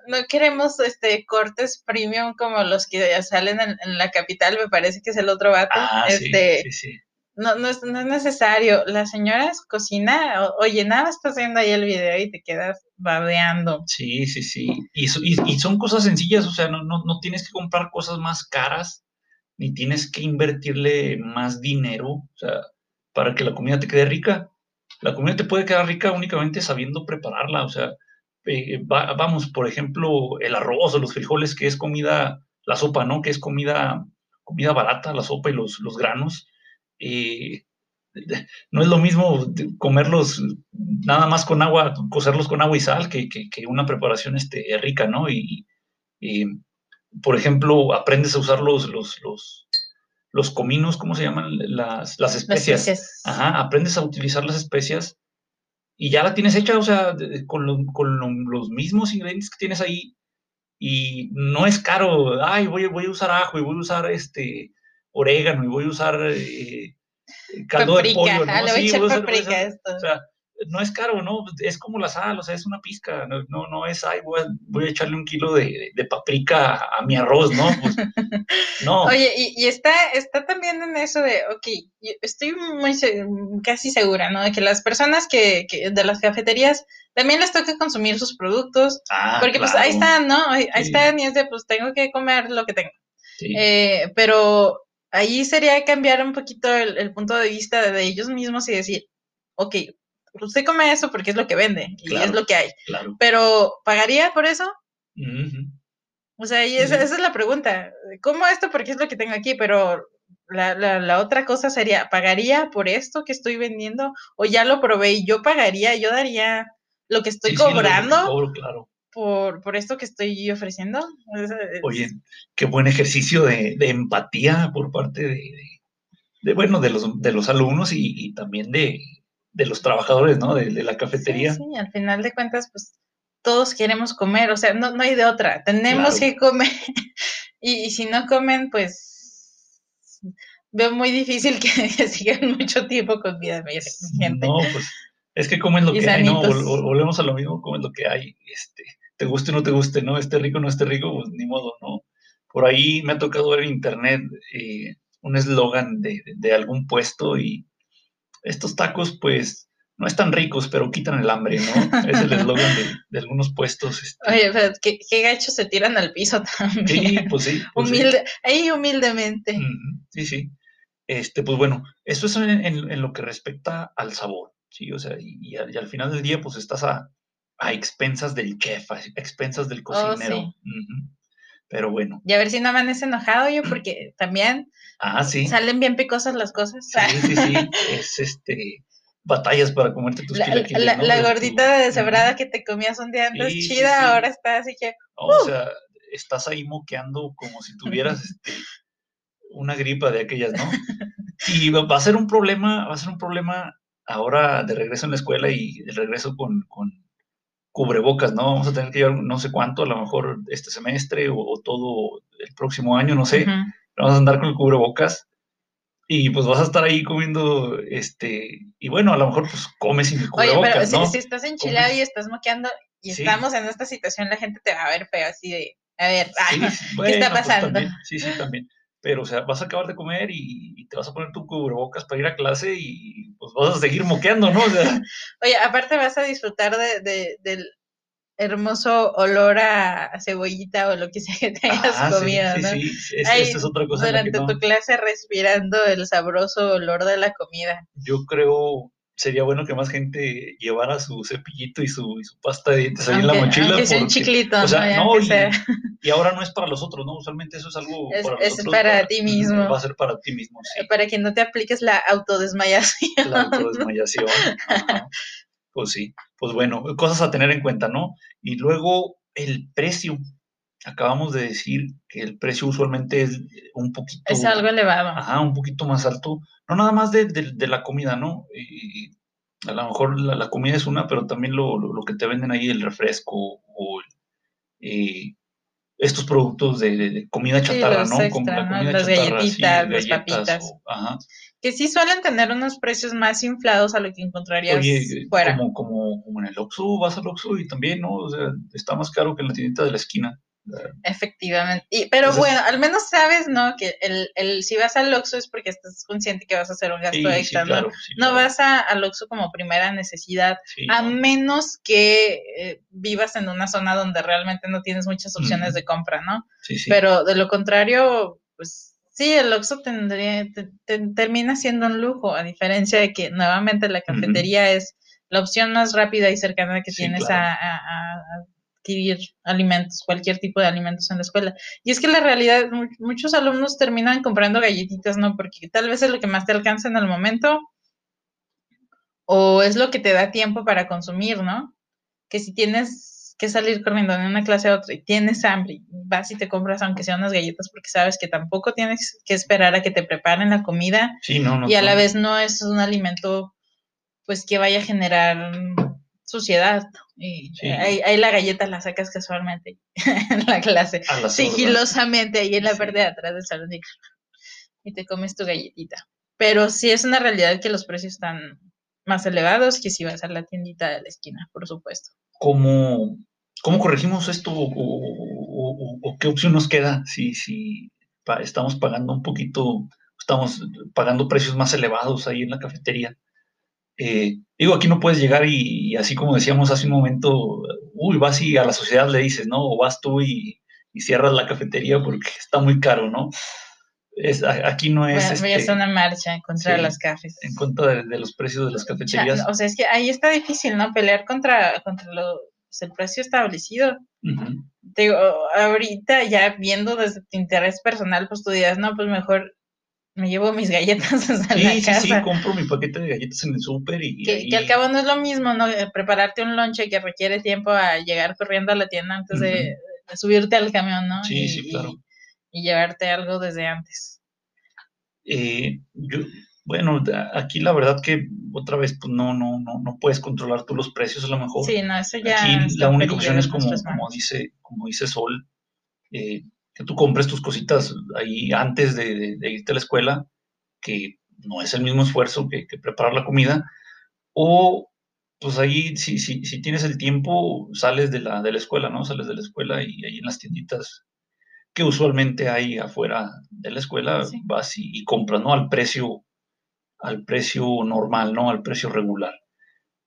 No queremos este cortes premium como los que ya salen en, en, la capital, me parece que es el otro vato. Ah, este, sí, sí, sí no, no, es, no es necesario. La señora cocina, oye, nada, estás viendo ahí el video y te quedas babeando. Sí, sí, sí. Y, son cosas sencillas, o sea, no, no, no, tienes que comprar cosas más caras, ni tienes que invertirle más dinero, o sea, para que la comida te quede rica. La comida te puede quedar rica únicamente sabiendo prepararla, o sea, vamos, por ejemplo, el arroz o los frijoles, que es comida, la sopa, ¿no? Que es comida, comida barata, la sopa y los, los granos eh, no es lo mismo comerlos nada más con agua, cocerlos con agua y sal, que, una preparación este, rica, ¿no? Y, por ejemplo, aprendes a usar los, los, los, cominos, ¿cómo se llaman? Las, las especias. Ajá, aprendes a utilizar las especias y ya la tienes hecha, o sea, con, con los mismos ingredientes que tienes ahí. Y no es caro, ay, voy, voy a usar ajo y voy a usar este orégano y voy a usar eh, caldo de pollo, ¿no? Sí, esto. O sea, no es caro, ¿no? Es como la sal, o sea, es una pizca, no, no, es, ay, voy a, voy a, echarle un kilo de, de, paprika a mi arroz, ¿no? Pues, no. Oye, y, está, está también en eso de, ok, estoy muy casi segura, ¿no? De que las personas que, que de las cafeterías también les toca consumir sus productos, ah, porque pues ahí están, ¿no? Ahí, están y es de, pues tengo que comer lo que tengo. Eh, pero ahí sería cambiar un poquito el, punto de vista de ellos mismos y decir, ok, usted come eso porque es lo que vende y es lo que hay. Pero, ¿pagaría por eso? O sea, y esa, es la pregunta. ¿Cómo esto? Porque es lo que tengo aquí, pero la, la, otra cosa sería, ¿pagaría por esto que estoy vendiendo? ¿O ya lo probé y yo pagaría, yo daría lo que estoy cobrando? claro por, esto que estoy ofreciendo. Oye, qué buen ejercicio de, empatía por parte de, bueno, de los, de los alumnos y, también de, los trabajadores, ¿no? De, la cafetería. Sí, al final de cuentas, pues todos queremos comer, o sea, no, no hay de otra, tenemos que comer. y, si no comen, pues veo muy difícil que, sigan mucho tiempo con vida gente. No, pues es que comen lo que hay, ¿no? Volvemos a lo mismo, comen lo que hay. Este, te guste o no te guste, ¿no? Esté rico o no esté rico, pues ni modo, ¿no? Por ahí me ha tocado ver en internet eh, un eslogan de, algún puesto y estos tacos, pues, no están ricos, pero quitan el hambre, ¿no? Es el eslogan de, algunos puestos. Este. Oye, pero qué, qué gachos se tiran al piso también. Sí, pues sí. Pues Humilde, ahí humildemente. sí, sí. Este, pues bueno, eso es en, lo que respecta al sabor, ¿sí? O sea, y, al final del día, pues estás a, a expensas del chef, a expensas del oh, cocinero. Pero bueno. Y a ver si no me enojado yo, porque también ah, sí. salen bien picosas las cosas. Sí, sí, sí. es este batallas para comerte tus La, la, gordita de deshebrada que te comías un día antes chida, ahora está así que. O ¡uh! sea, estás ahí moqueando como si tuvieras este, una gripa de aquellas, ¿no? Y va a ser un problema, va a ser un problema ahora de regreso en la escuela y de regreso con cubrebocas, ¿no? Vamos a tener que llevar no sé cuánto, a lo mejor este semestre o, todo el próximo año, no sé. Vamos a andar con el cubrebocas y pues vas a estar ahí comiendo, este, y bueno, a lo mejor pues comes sin el cubrebocas, Oye, pero si, estás enchilado y estás moqueando y estamos en esta situación, la gente te va a ver feo así de, a ver, ¿qué está pues, pasando? sí, sí, también pero o sea, vas a acabar de comer y, te vas a poner tu cubrebocas para ir a clase y pues vas a seguir moqueando, ¿no? Oye, aparte vas a disfrutar de, del hermoso olor a cebollita o lo que sea que te hayas ah, comido, sí, ¿no? Sí, sí, es otra cosa. Durante tu clase respirando el sabroso olor de la comida. Yo creo sería bueno que más gente llevara su cepillito y su, pasta de dientes ahí en la mochila. Que sea un chiclito, o sea, ¿no? y, ahora no es para los otros, ¿no? Usualmente eso es algo es, para, es para, ti mismo. Va a ser para ti mismo, sí. Para que no te apliques la autodesmayación. La autodesmayación. Pues sí, pues bueno, cosas a tener en cuenta, ¿no? Y luego el precio. Acabamos de decir que el precio usualmente es un poquito... Es algo elevado. Ajá, un poquito más alto no nada más de, la comida, ¿no? Y a lo mejor la, comida es una, pero también lo, que te venden ahí, el refresco o eh, estos productos de, comida chatarra, ¿no? La comida las galletitas, las papitas. ajá. Que sí suelen tener unos precios más inflados a lo que encontrarías fuera. Como, como, como en el Oxxo, vas al Oxxo y también, ¿no? O sea, está más caro que en la tiendita de la esquina. Efectivamente. Y, pero bueno, al menos sabes, ¿no? Que el, el, si vas al Oxxo es porque estás consciente que vas a hacer un gasto extra, ¿no? no vas a, al Oxxo como primera necesidad, a menos que eh, vivas en una zona donde realmente no tienes muchas opciones de compra, ¿no? Pero de lo contrario, pues sí, el Oxxo tendría, termina siendo un lujo, a diferencia de que nuevamente la cafetería es la opción más rápida y cercana que tienes a adquirir alimentos, cualquier tipo de alimentos en la escuela. Y es que la realidad, muchos alumnos terminan comprando galletitas, ¿no? Porque tal vez es lo que más te alcanza en el momento o es lo que te da tiempo para consumir, ¿no? Que si tienes que salir corriendo de una clase a otra y tienes hambre, vas y te compras aunque sean unas galletas porque sabes que tampoco tienes que esperar a que te preparen la comida Sí, no, no. y a la vez no es un alimento pues que vaya a generar suciedad. Y Sí. ahí, ahí la galleta la sacas casualmente en la clase, sigilosamente ahí en la parte de atrás del salón y, y te comes tu galletita. Pero sí es una realidad que los precios están más elevados que si vas a la tiendita de la esquina, por supuesto. ¿Cómo, cómo corregimos esto o, o- o- o qué opción nos queda si, si pa- estamos pagando un poquito, estamos pagando precios más elevados ahí en la cafetería? Eh, digo, aquí no puedes llegar y, y así como decíamos hace un momento, uy, vas y a la sociedad le dices, ¿no? O vas tú y, y cierras la cafetería porque está muy caro, ¿no? Es, aquí no es hacer este, una marcha contra sí, las cafés. en contra de, de los precios de las cafeterías. O sea, es que ahí está difícil, ¿no? Pelear contra, contra lo- pues, el precio establecido. Te digo, ahorita ya viendo desde tu interés personal, pues tú dirás, no, pues mejor me llevo mis galletas hasta la Sí, sí, casa. sí, compro mi paquete de galletas en el súper y, que, que al cabo no es lo mismo, ¿no? Eh, Prepararte un lonche que requiere tiempo a llegar corriendo a la tienda antes de, de subirte al camión, ¿no? Sí, y, sí, claro. Y, y llevarte algo desde antes. Eh, yo, bueno, aquí la verdad que otra vez, pues no, no, no, no puedes controlar tú los precios a lo mejor. Sí, no, eso ya. Aquí la única opción es como, como dice, como dice Sol, eh, que tú compres tus cositas ahí antes de, de- de irte a la escuela, que no es el mismo esfuerzo que, que preparar la comida, o pues ahí si, si, si tienes el tiempo, sales de la, de la escuela, ¿no? Sales de la escuela y ahí en las tienditas que usualmente hay afuera de la escuela, Sí. vas y, y compras, ¿no? Al precio, al precio normal, ¿no? Al precio regular.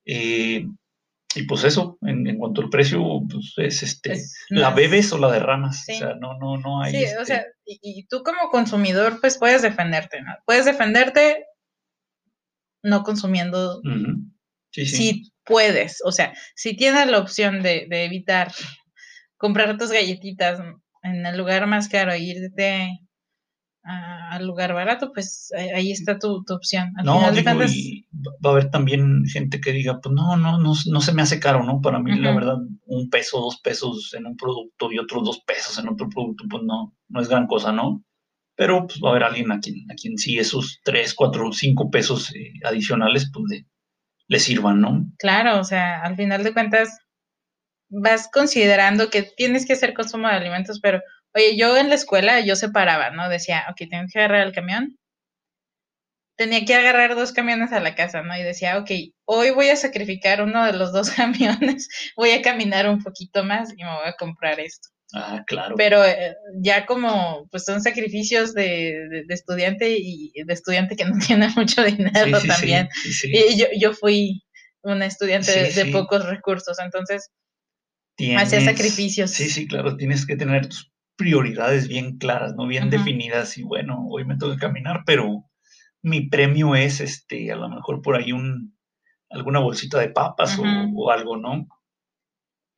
Eh, y pues eso, en, en cuanto al precio, pues es este, Es ¿la bebes o la derramas? Sí. O sea, no, no, no hay. Sí, este, o sea, y, y tú como consumidor, pues puedes defenderte, ¿no? Puedes defenderte no consumiendo. Sí, sí. si puedes, o sea, si tienes la opción de, de evitar comprar tus galletitas en el lugar más caro e irte a- al lugar barato, pues ahí- ahí está tu, tu opción. Al No, final de digo, y va a haber también gente que diga, pues no, no, no, no se me hace caro, ¿no? Para mí, la verdad, un peso, dos pesos en un producto y otros dos pesos en otro producto, pues no, no es gran cosa, ¿no? Pero pues va a haber alguien a quien, a quien sí esos tres, cuatro, cinco pesos eh, adicionales, pues le, le sirvan, ¿no? claro, o sea, al final de cuentas vas considerando que tienes que hacer consumo de alimentos, pero oye, yo en la escuela yo separaba, ¿no? Decía, ok, tengo que agarrar el camión. Tenía que agarrar dos camiones a la casa, ¿no? Y decía, ok, hoy voy a sacrificar uno de los dos camiones, voy a caminar un poquito más y me voy a comprar esto. Ah, claro. Pero eh, ya como, pues son sacrificios de, de- de estudiante y de estudiante que no tiene mucho dinero Sí, sí, sí, también. sí, sí. Y yo, yo fui una estudiante de, de pocos recursos, entonces hacía sacrificios. Sí, sí, claro, tienes que tener tus prioridades bien claras, ¿no? Bien definidas y bueno, hoy me tengo que caminar, pero mi premio es, este, a lo mejor por ahí un, alguna bolsita de papas o- algo, ¿no?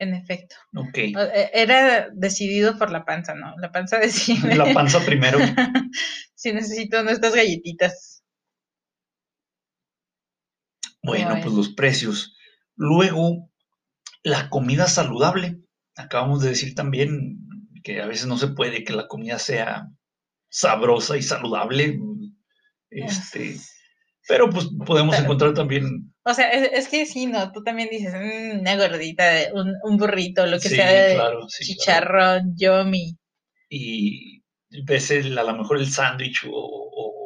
en efecto. Ok, eh, Era decidido por la panza, ¿no? La panza decide. la panza primero. si necesito nuestras galletitas. Bueno. pues los precios. Luego, la comida saludable. Acabamos de decir también que a veces no se puede que la comida sea sabrosa y saludable. Este, pero pues podemos Pero- encontrar también O sea, es, es que sí, ¿no? Tú también dices, "Mm, una gordita, un, un burrito, lo que Sí, sea de claro, sí, claro. chicharrón, yummy. y ves el- a lo mejor el sándwich o, o,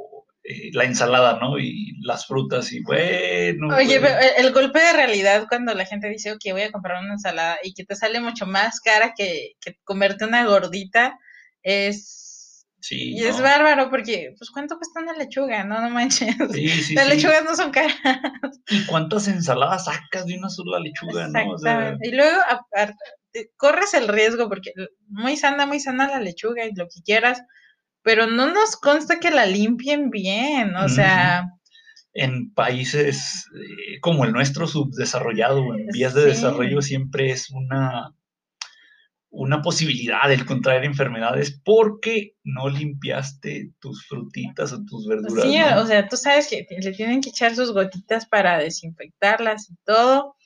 eh, la ensalada, ¿no? Y las frutas y bueno. Oye, pues, pero el, golpe de realidad cuando la gente dice, ok, voy a comprar una ensalada y que te sale mucho más cara que, que comerte una gordita, es, sí, y es bárbaro porque, pues, ¿cuánto cuesta una lechuga? No, no manches. sí, sí, Las lechugas no son caras. ¿Y cuántas ensaladas sacas de una sola lechuga, no? O sea, Exactamente. Y luego aparte, te- corres el riesgo porque muy sana, muy sana la lechuga y lo que quieras, pero no nos consta que la limpien bien, o sea, en países eh, como el nuestro subdesarrollado, en vías de desarrollo, siempre es una una posibilidad de contraer enfermedades porque no limpiaste tus frutitas o tus verduras. Sí, o sea, tú sabes que le tienen que echar sus gotitas para desinfectarlas y todo.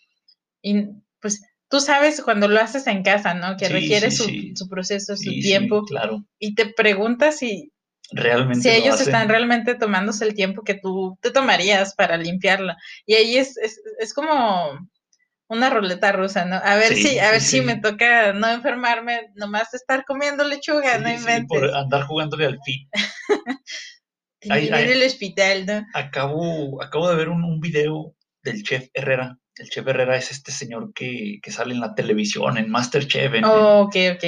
Y pues tú sabes cuando lo haces en casa, ¿no? Que requiere su, su, proceso, su tiempo. claro. Y te preguntas si realmente si ellos están realmente tomándose el tiempo que tú te tomarías para limpiarla. Y ahí es, es, es como una ruleta rusa, ¿no? A ver si, a ver si me toca no enfermarme, nomás estar comiendo lechuga, no inventes. por andar jugándole al fit. en el hospital, ¿no? Acabo, acabo de ver un, un, video del chef Herrera. El chef Herrera es este señor que, que sale en la televisión, en Masterchef. En, oh, ok, ok.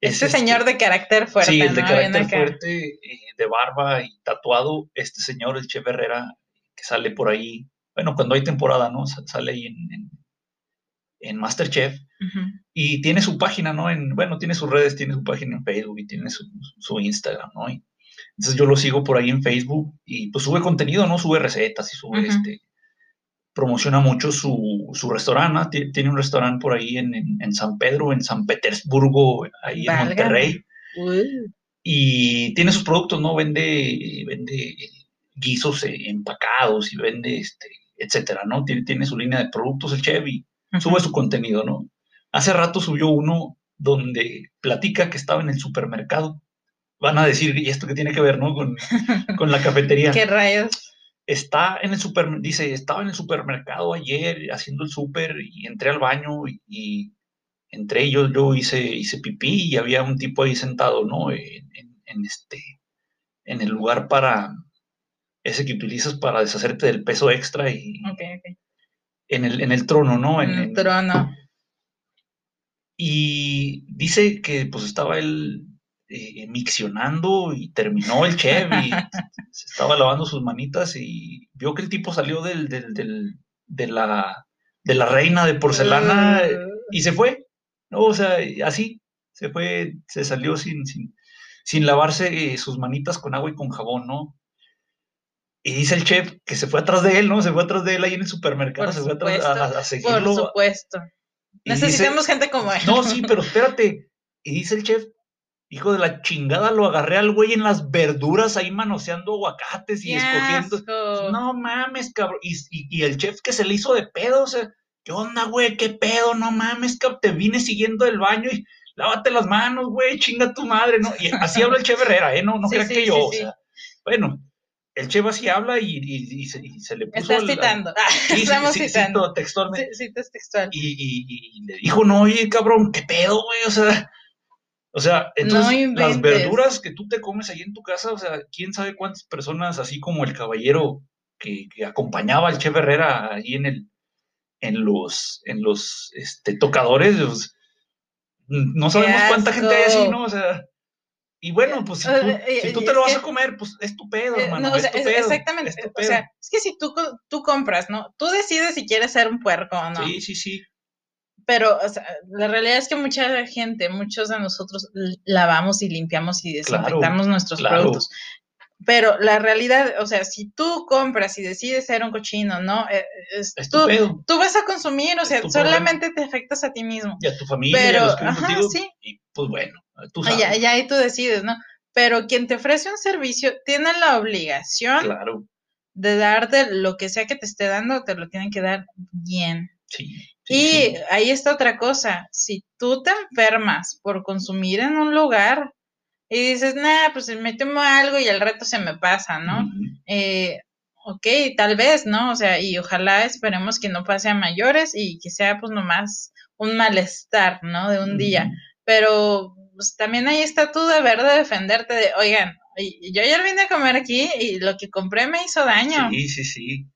Este, señor de carácter fuerte. Sí, el de carácter fuerte, eh, de barba y tatuado. Este señor, el chef Herrera, que sale por ahí. Bueno, cuando hay temporada, ¿no? Sale ahí en en Masterchef y tiene su página, ¿no? En, bueno, tiene sus redes, tiene su página en Facebook y tiene su, su Instagram, ¿no? entonces yo lo sigo por ahí en Facebook y pues sube contenido, ¿no? Sube recetas y sube este, promociona mucho su, su restaurante, tiene un restaurante por ahí en, en, San Pedro, en San Petersburgo, ahí en Monterrey. Y tiene sus productos, ¿no? Vende, vende guisos eh, empacados y vende, este, etcétera, ¿no? Tiene, tiene su línea de productos el chef y sube su contenido, ¿no? Hace rato subió uno donde platica que estaba en el supermercado. Van a decir, ¿y esto qué tiene que ver, no? Con, la cafetería. ¿Qué rayos? Está en el super, dice, estaba en el supermercado ayer haciendo el súper y entré al baño y, entre ellos yo hice, hice pipí y había un tipo ahí sentado, ¿no? En, este, en el lugar para, ese que utilizas para deshacerte del peso extra y, en el, en el trono, ¿no? En, el trono. Y dice que pues estaba él eh, miccionando y terminó el chef y se estaba lavando sus manitas y vio que el tipo salió del, del, del, de, la, de la reina de porcelana y se fue, ¿no? O sea, así, se fue, se salió sin, sin, sin lavarse sus manitas con agua y con jabón, ¿no? Y dice el chef que se fue atrás de él, ¿no? Se fue atrás de él ahí en el supermercado, se fue atrás a, seguirlo. Por supuesto. Necesitamos gente como él. No, sí, pero espérate. Y dice el chef, hijo de la chingada, lo agarré al güey en las verduras ahí manoseando aguacates y escogiendo. No mames, cabrón. Y, y, el chef que se le hizo de pedo, o sea, ¿qué onda, güey? ¿Qué pedo? No mames, cabrón. Te vine siguiendo del baño y lávate las manos, güey, chinga tu madre, ¿no? Y así habla el chef Herrera, ¿eh? No, no creas que yo, o sea, bueno el Cheva sí habla y, y, se, le puso. Estás citando. Ah, estamos citando. textualmente. Sí, textual. Y, le dijo, no, oye, cabrón, ¿qué pedo, güey? O sea, o sea, entonces las verduras que tú te comes ahí en tu casa, o sea, quién sabe cuántas personas, así como el caballero que, acompañaba al Chef Herrera ahí en el, en los, en los este, tocadores, pues, no sabemos cuánta gente hay así, ¿no? O sea. Y bueno, pues si tú, te lo vas a comer, pues es tu pedo, eh, hermano. es tu pedo, exactamente. O sea, es que si tú, tú compras, ¿no? Tú decides si quieres ser un puerco o no. Sí, sí, sí. Pero, o sea, la realidad es que mucha gente, muchos de nosotros lavamos y limpiamos y desinfectamos nuestros productos. Pero la realidad, o sea, si tú compras y decides ser un cochino, ¿no? Eh, es, tú, tú, vas a consumir, o sea, solamente te afectas a ti mismo. Y a tu familia, Pero, a los que ajá, sí. Y pues bueno, tú sabes. Ya, ya ahí tú decides, ¿no? Pero quien te ofrece un servicio tiene la obligación de darte lo que sea que te esté dando, te lo tienen que dar bien. Sí. Y ahí está otra cosa. Si tú te enfermas por consumir en un lugar, y dices, nah, pues me tomo algo y al rato se me pasa, ¿no? eh, ok, tal vez, ¿no? O sea, y ojalá esperemos que no pase a mayores y que sea pues nomás un malestar, ¿no? De un día. Pero pues, también ahí está tú de ver de defenderte de, oigan, yo ayer vine a comer aquí y lo que compré me hizo daño. Sí, sí, sí.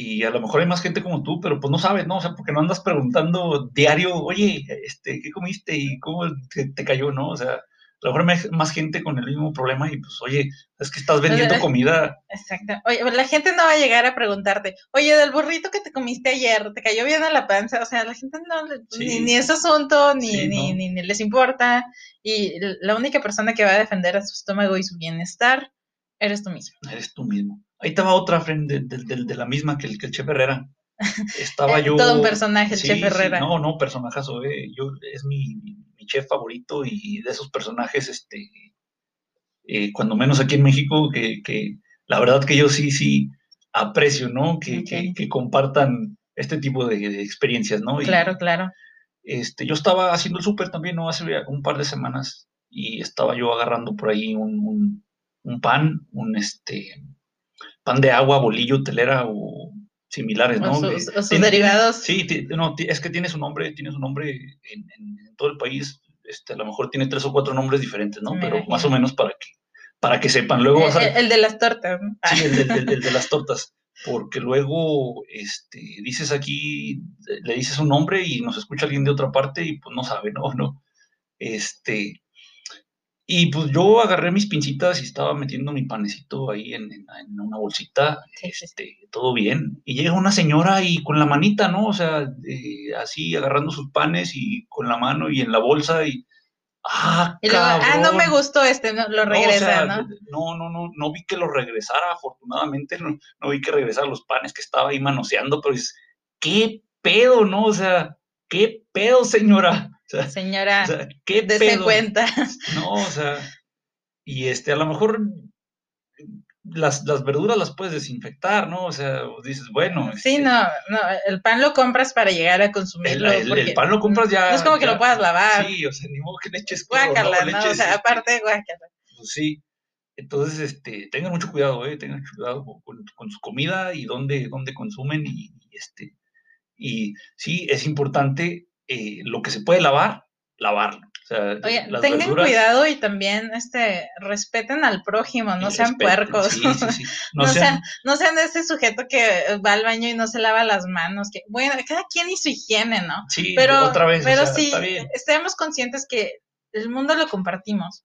Y a lo mejor hay más gente como tú, pero pues no sabes, ¿no? O sea, porque no andas preguntando diario, oye, este, ¿qué comiste y cómo te cayó, no? O sea, a lo mejor hay más gente con el mismo problema y pues, oye, es que estás vendiendo comida. Exacto. Oye, la gente no va a llegar a preguntarte, oye, del burrito que te comiste ayer, ¿te cayó bien a la panza? O sea, la gente no, ni, ni ese asunto, ni, ni, ni, les importa. Y la única persona que va a defender a su estómago y su bienestar, eres tú mismo. Eres tú mismo. Ahí estaba otra, friend, de, de, la misma que el, que el Chef Herrera. estaba yo... Todo un personaje, el chef Herrera. no, no, personajazo, eh, yo, es mi, mi, chef favorito y de esos personajes, este, eh, cuando menos aquí en México, que, que, la verdad que yo sí, sí aprecio, ¿no? Que, que, compartan este tipo de, experiencias, ¿no? claro, claro. Este, yo estaba haciendo el súper también, ¿no? Hace un par de semanas y estaba yo agarrando por ahí un, un, pan, un este, pan de agua, bolillo, telera o similares, ¿no? O sus, derivados. Sí, no, es que tiene su nombre, tiene su nombre en, en, todo el país. Este, a lo mejor tiene tres o cuatro nombres diferentes, ¿no? Pero más o menos para que, para que sepan. Luego el, el, de las tortas. Sí, el, de las tortas porque luego este, dices aquí, le dices un nombre y nos escucha alguien de otra parte y pues no sabe, ¿no? ¿no? Este, y pues yo agarré mis pincitas y estaba metiendo mi panecito ahí en, una bolsita, este, todo bien. Y llega una señora y con la manita, ¿no? O sea, así agarrando sus panes y con la mano y en la bolsa y Ah, ah, no me gustó este, no, lo regresa, no, ¿no? No, no, no, vi que lo regresara, afortunadamente, no, no vi que regresara los panes que estaba ahí manoseando, pero es, ¿qué pedo, no? O sea, ¿qué pedo, señora? Señora, ¿qué pedo? cuenta. No, o sea, y este, a lo mejor las, las, verduras las puedes desinfectar, ¿no? O sea, dices, bueno. Sí, este no, no, el pan lo compras para llegar a consumirlo. El, pan lo compras ya. No es como que lo puedas lavar. Sí, o sea, ni modo que le eches Guácala, ¿no? O sea, aparte, guácala. Pues sí. Entonces, este, tengan mucho cuidado, eh, tengan mucho cuidado con, con su comida y dónde, dónde consumen y, este, y sí, es importante eh, lo que se puede lavar, lavarlo. Oye, tengan cuidado y también este respeten al prójimo, no sean puercos. No, sean, no sean ese sujeto que va al baño y no se lava las manos. Que, bueno, cada quien y su higiene, ¿no? Sí, pero, otra vez. Pero sí, estemos conscientes que el mundo lo compartimos.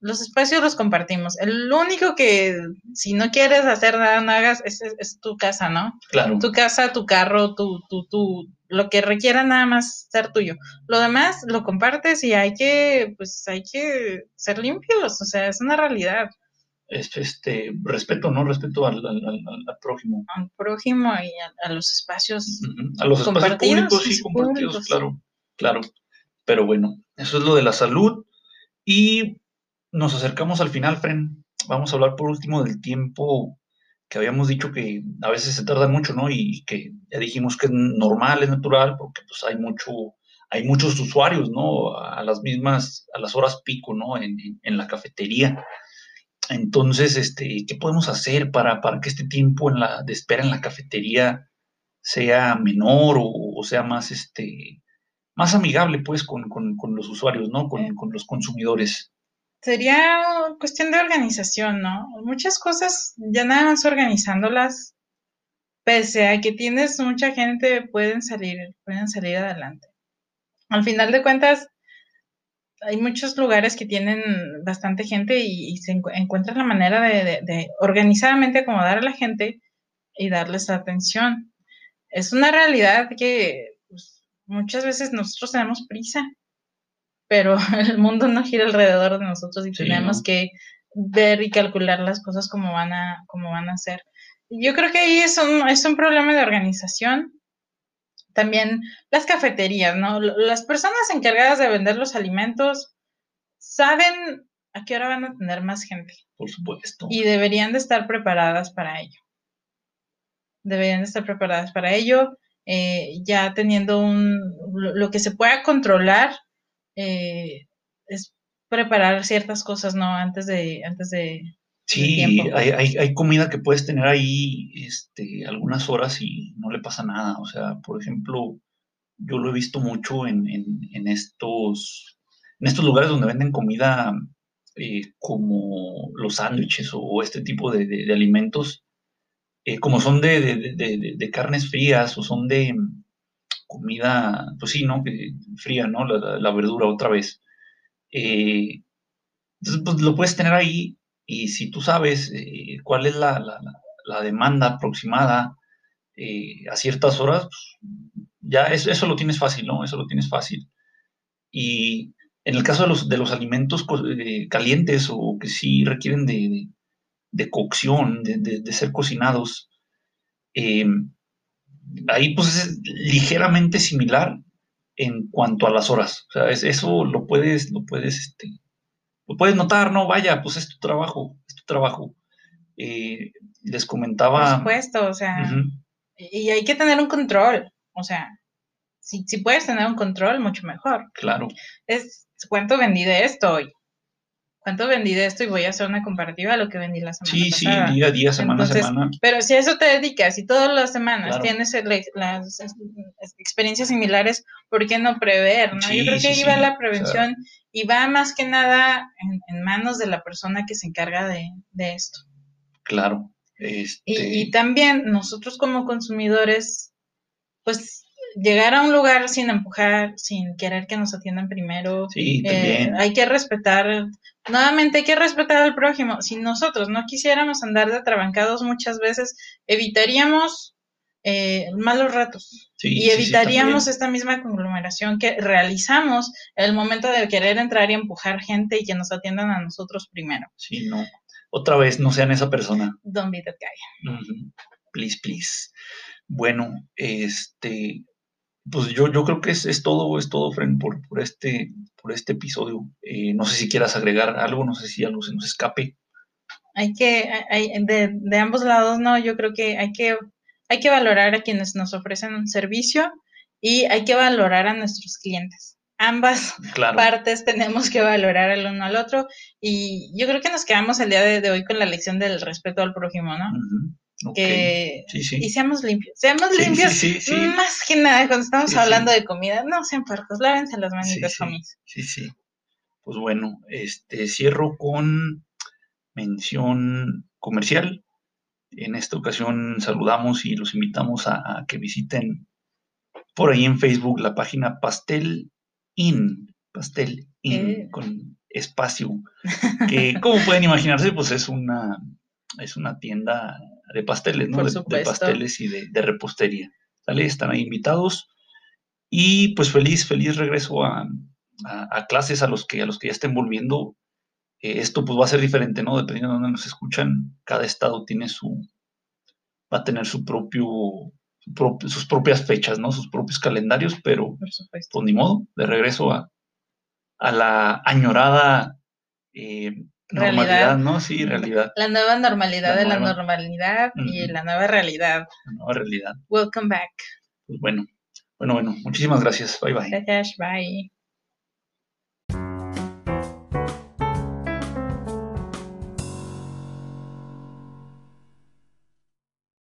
Los espacios los compartimos. El único que, si no quieres hacer nada, no hagas, es, es, tu casa, ¿no? Claro. Tu casa, tu carro, tu, tu, tu, lo que requiera nada más ser tuyo. Lo demás lo compartes y hay que, pues hay que ser limpios, o sea, es una realidad. este, respeto, ¿no? Respeto al, prójimo. Al prójimo y a, los espacios. A los espacios públicos, sí, compartidos, claro, claro. Pero bueno, eso es lo de la salud. Y nos acercamos al final, Fren. Vamos a hablar por último del tiempo que habíamos dicho que a veces se tarda mucho, ¿no? Y que ya dijimos que es normal, es natural, porque pues hay mucho, hay muchos usuarios, ¿no? A las mismas, a las horas pico, ¿no? En, en, la cafetería. Entonces, este, ¿qué podemos hacer para, para, que este tiempo en la, de espera en la cafetería sea menor o, sea más, este, más amigable, pues, con, con, con los usuarios, ¿no? Con, con los consumidores. Sería cuestión de organización, ¿no? Muchas cosas ya nada más organizándolas, pese a que tienes mucha gente, pueden salir, pueden salir adelante. Al final de cuentas, hay muchos lugares que tienen bastante gente y, se encuentra la manera de, organizadamente acomodar a la gente y darles atención. Es una realidad que pues, muchas veces nosotros tenemos prisa pero el mundo no gira alrededor de nosotros y tenemos que ver y calcular las cosas como van a, como van a ser. Yo creo que ahí es un, es un problema de organización. También las cafeterías, ¿no? Las personas encargadas de vender los alimentos saben a qué hora van a tener más gente. Por supuesto. Y deberían de estar preparadas para ello. Deberían de estar preparadas para ello, eh, ya teniendo un, lo que se pueda controlar eh, es preparar ciertas cosas, ¿no? Antes de, antes de. Sí, hay, hay, comida que puedes tener ahí este, algunas horas y no le pasa nada. O sea, por ejemplo, yo lo he visto mucho en, estos, en estos lugares donde venden comida eh, como los sándwiches o este tipo de, alimentos, eh, como son de, de, carnes frías o son de, comida, pues sí, ¿no? Fría, ¿no? La, verdura otra vez. Eh, entonces, pues lo puedes tener ahí y si tú sabes eh, cuál es la, demanda aproximada eh, a ciertas horas, pues, ya eso, eso, lo tienes fácil, ¿no? Eso lo tienes fácil. Y en el caso de los, de los alimentos calientes o que sí requieren de, cocción, de, de, ser cocinados, ahí pues es ligeramente similar en cuanto a las horas. O sea, eso lo puedes, lo puedes, este, lo puedes notar, ¿no? Vaya, pues es tu trabajo, es tu trabajo. Eh, les comentaba. Por supuesto, o sea, y hay que tener un control, o sea, si, si, puedes tener un control, mucho mejor. Claro. Es cuánto vendí de esto hoy. ¿Cuánto vendí de esto? Y voy a hacer una comparativa de lo que vendí la semana sí, pasada. Sí, sí, día a día, semana a semana. Pero si a eso te dedicas y todas las semanas tienes las experiencias similares, ¿por qué no prever? ¿no? Yo creo que ahí va la prevención y va más que nada en, manos de la persona que se encarga de, de esto. Claro. Este... Y, y también nosotros como consumidores, pues llegar a un lugar sin empujar, sin querer que nos atiendan primero. Sí, eh, hay que respetar, nuevamente hay que respetar al prójimo. Si nosotros no quisiéramos andar de atrabancados muchas veces, evitaríamos eh, malos ratos y evitaríamos esta misma conglomeración que realizamos el momento de querer entrar y empujar gente y que nos atiendan a nosotros primero. Sí, no. Otra vez, no sean esa persona. Don't be that guy. Please, please. Bueno, este, pues yo, yo creo que es, es todo, es todo, Fren, por, por, este, por este episodio. Eh, no sé si quieras agregar algo, no sé si algo se nos escape. Hay que, hay, de, de, ambos lados, no, yo creo que hay que, hay que valorar a quienes nos ofrecen un servicio y hay que valorar a nuestros clientes. Ambas partes tenemos que valorar el uno al otro y yo creo que nos quedamos el día de, hoy con la lección del respeto al prójimo, ¿no? Que, y seamos limpios, seamos limpios más que nada cuando estamos hablando de comida, no sean puercos, lávense las manitas, homies. Sí, sí. Pues bueno, este cierro con mención comercial. En esta ocasión saludamos y los invitamos a, que visiten por ahí en Facebook la página Pastel In, Pastel In eh. con espacio, que como pueden imaginarse, pues es una es una tienda de pasteles, ¿no? De, pasteles y de, repostería. ¿Sale? Están ahí invitados. Y pues feliz, feliz regreso a, clases a los que a los que ya estén volviendo. Eh, esto pues va a ser diferente, ¿no? Dependiendo de dónde nos escuchan, cada estado tiene su, va a tener su propio, sus propias fechas, ¿no? Sus propios calendarios, pero pues ni modo, de regreso a, a la añorada eh, Normalidad, ¿no? Sí, realidad. La nueva normalidad de la normalidad y la nueva realidad. La nueva realidad. Welcome back. Pues bueno, bueno, bueno, muchísimas gracias. Bye bye. Gracias, bye.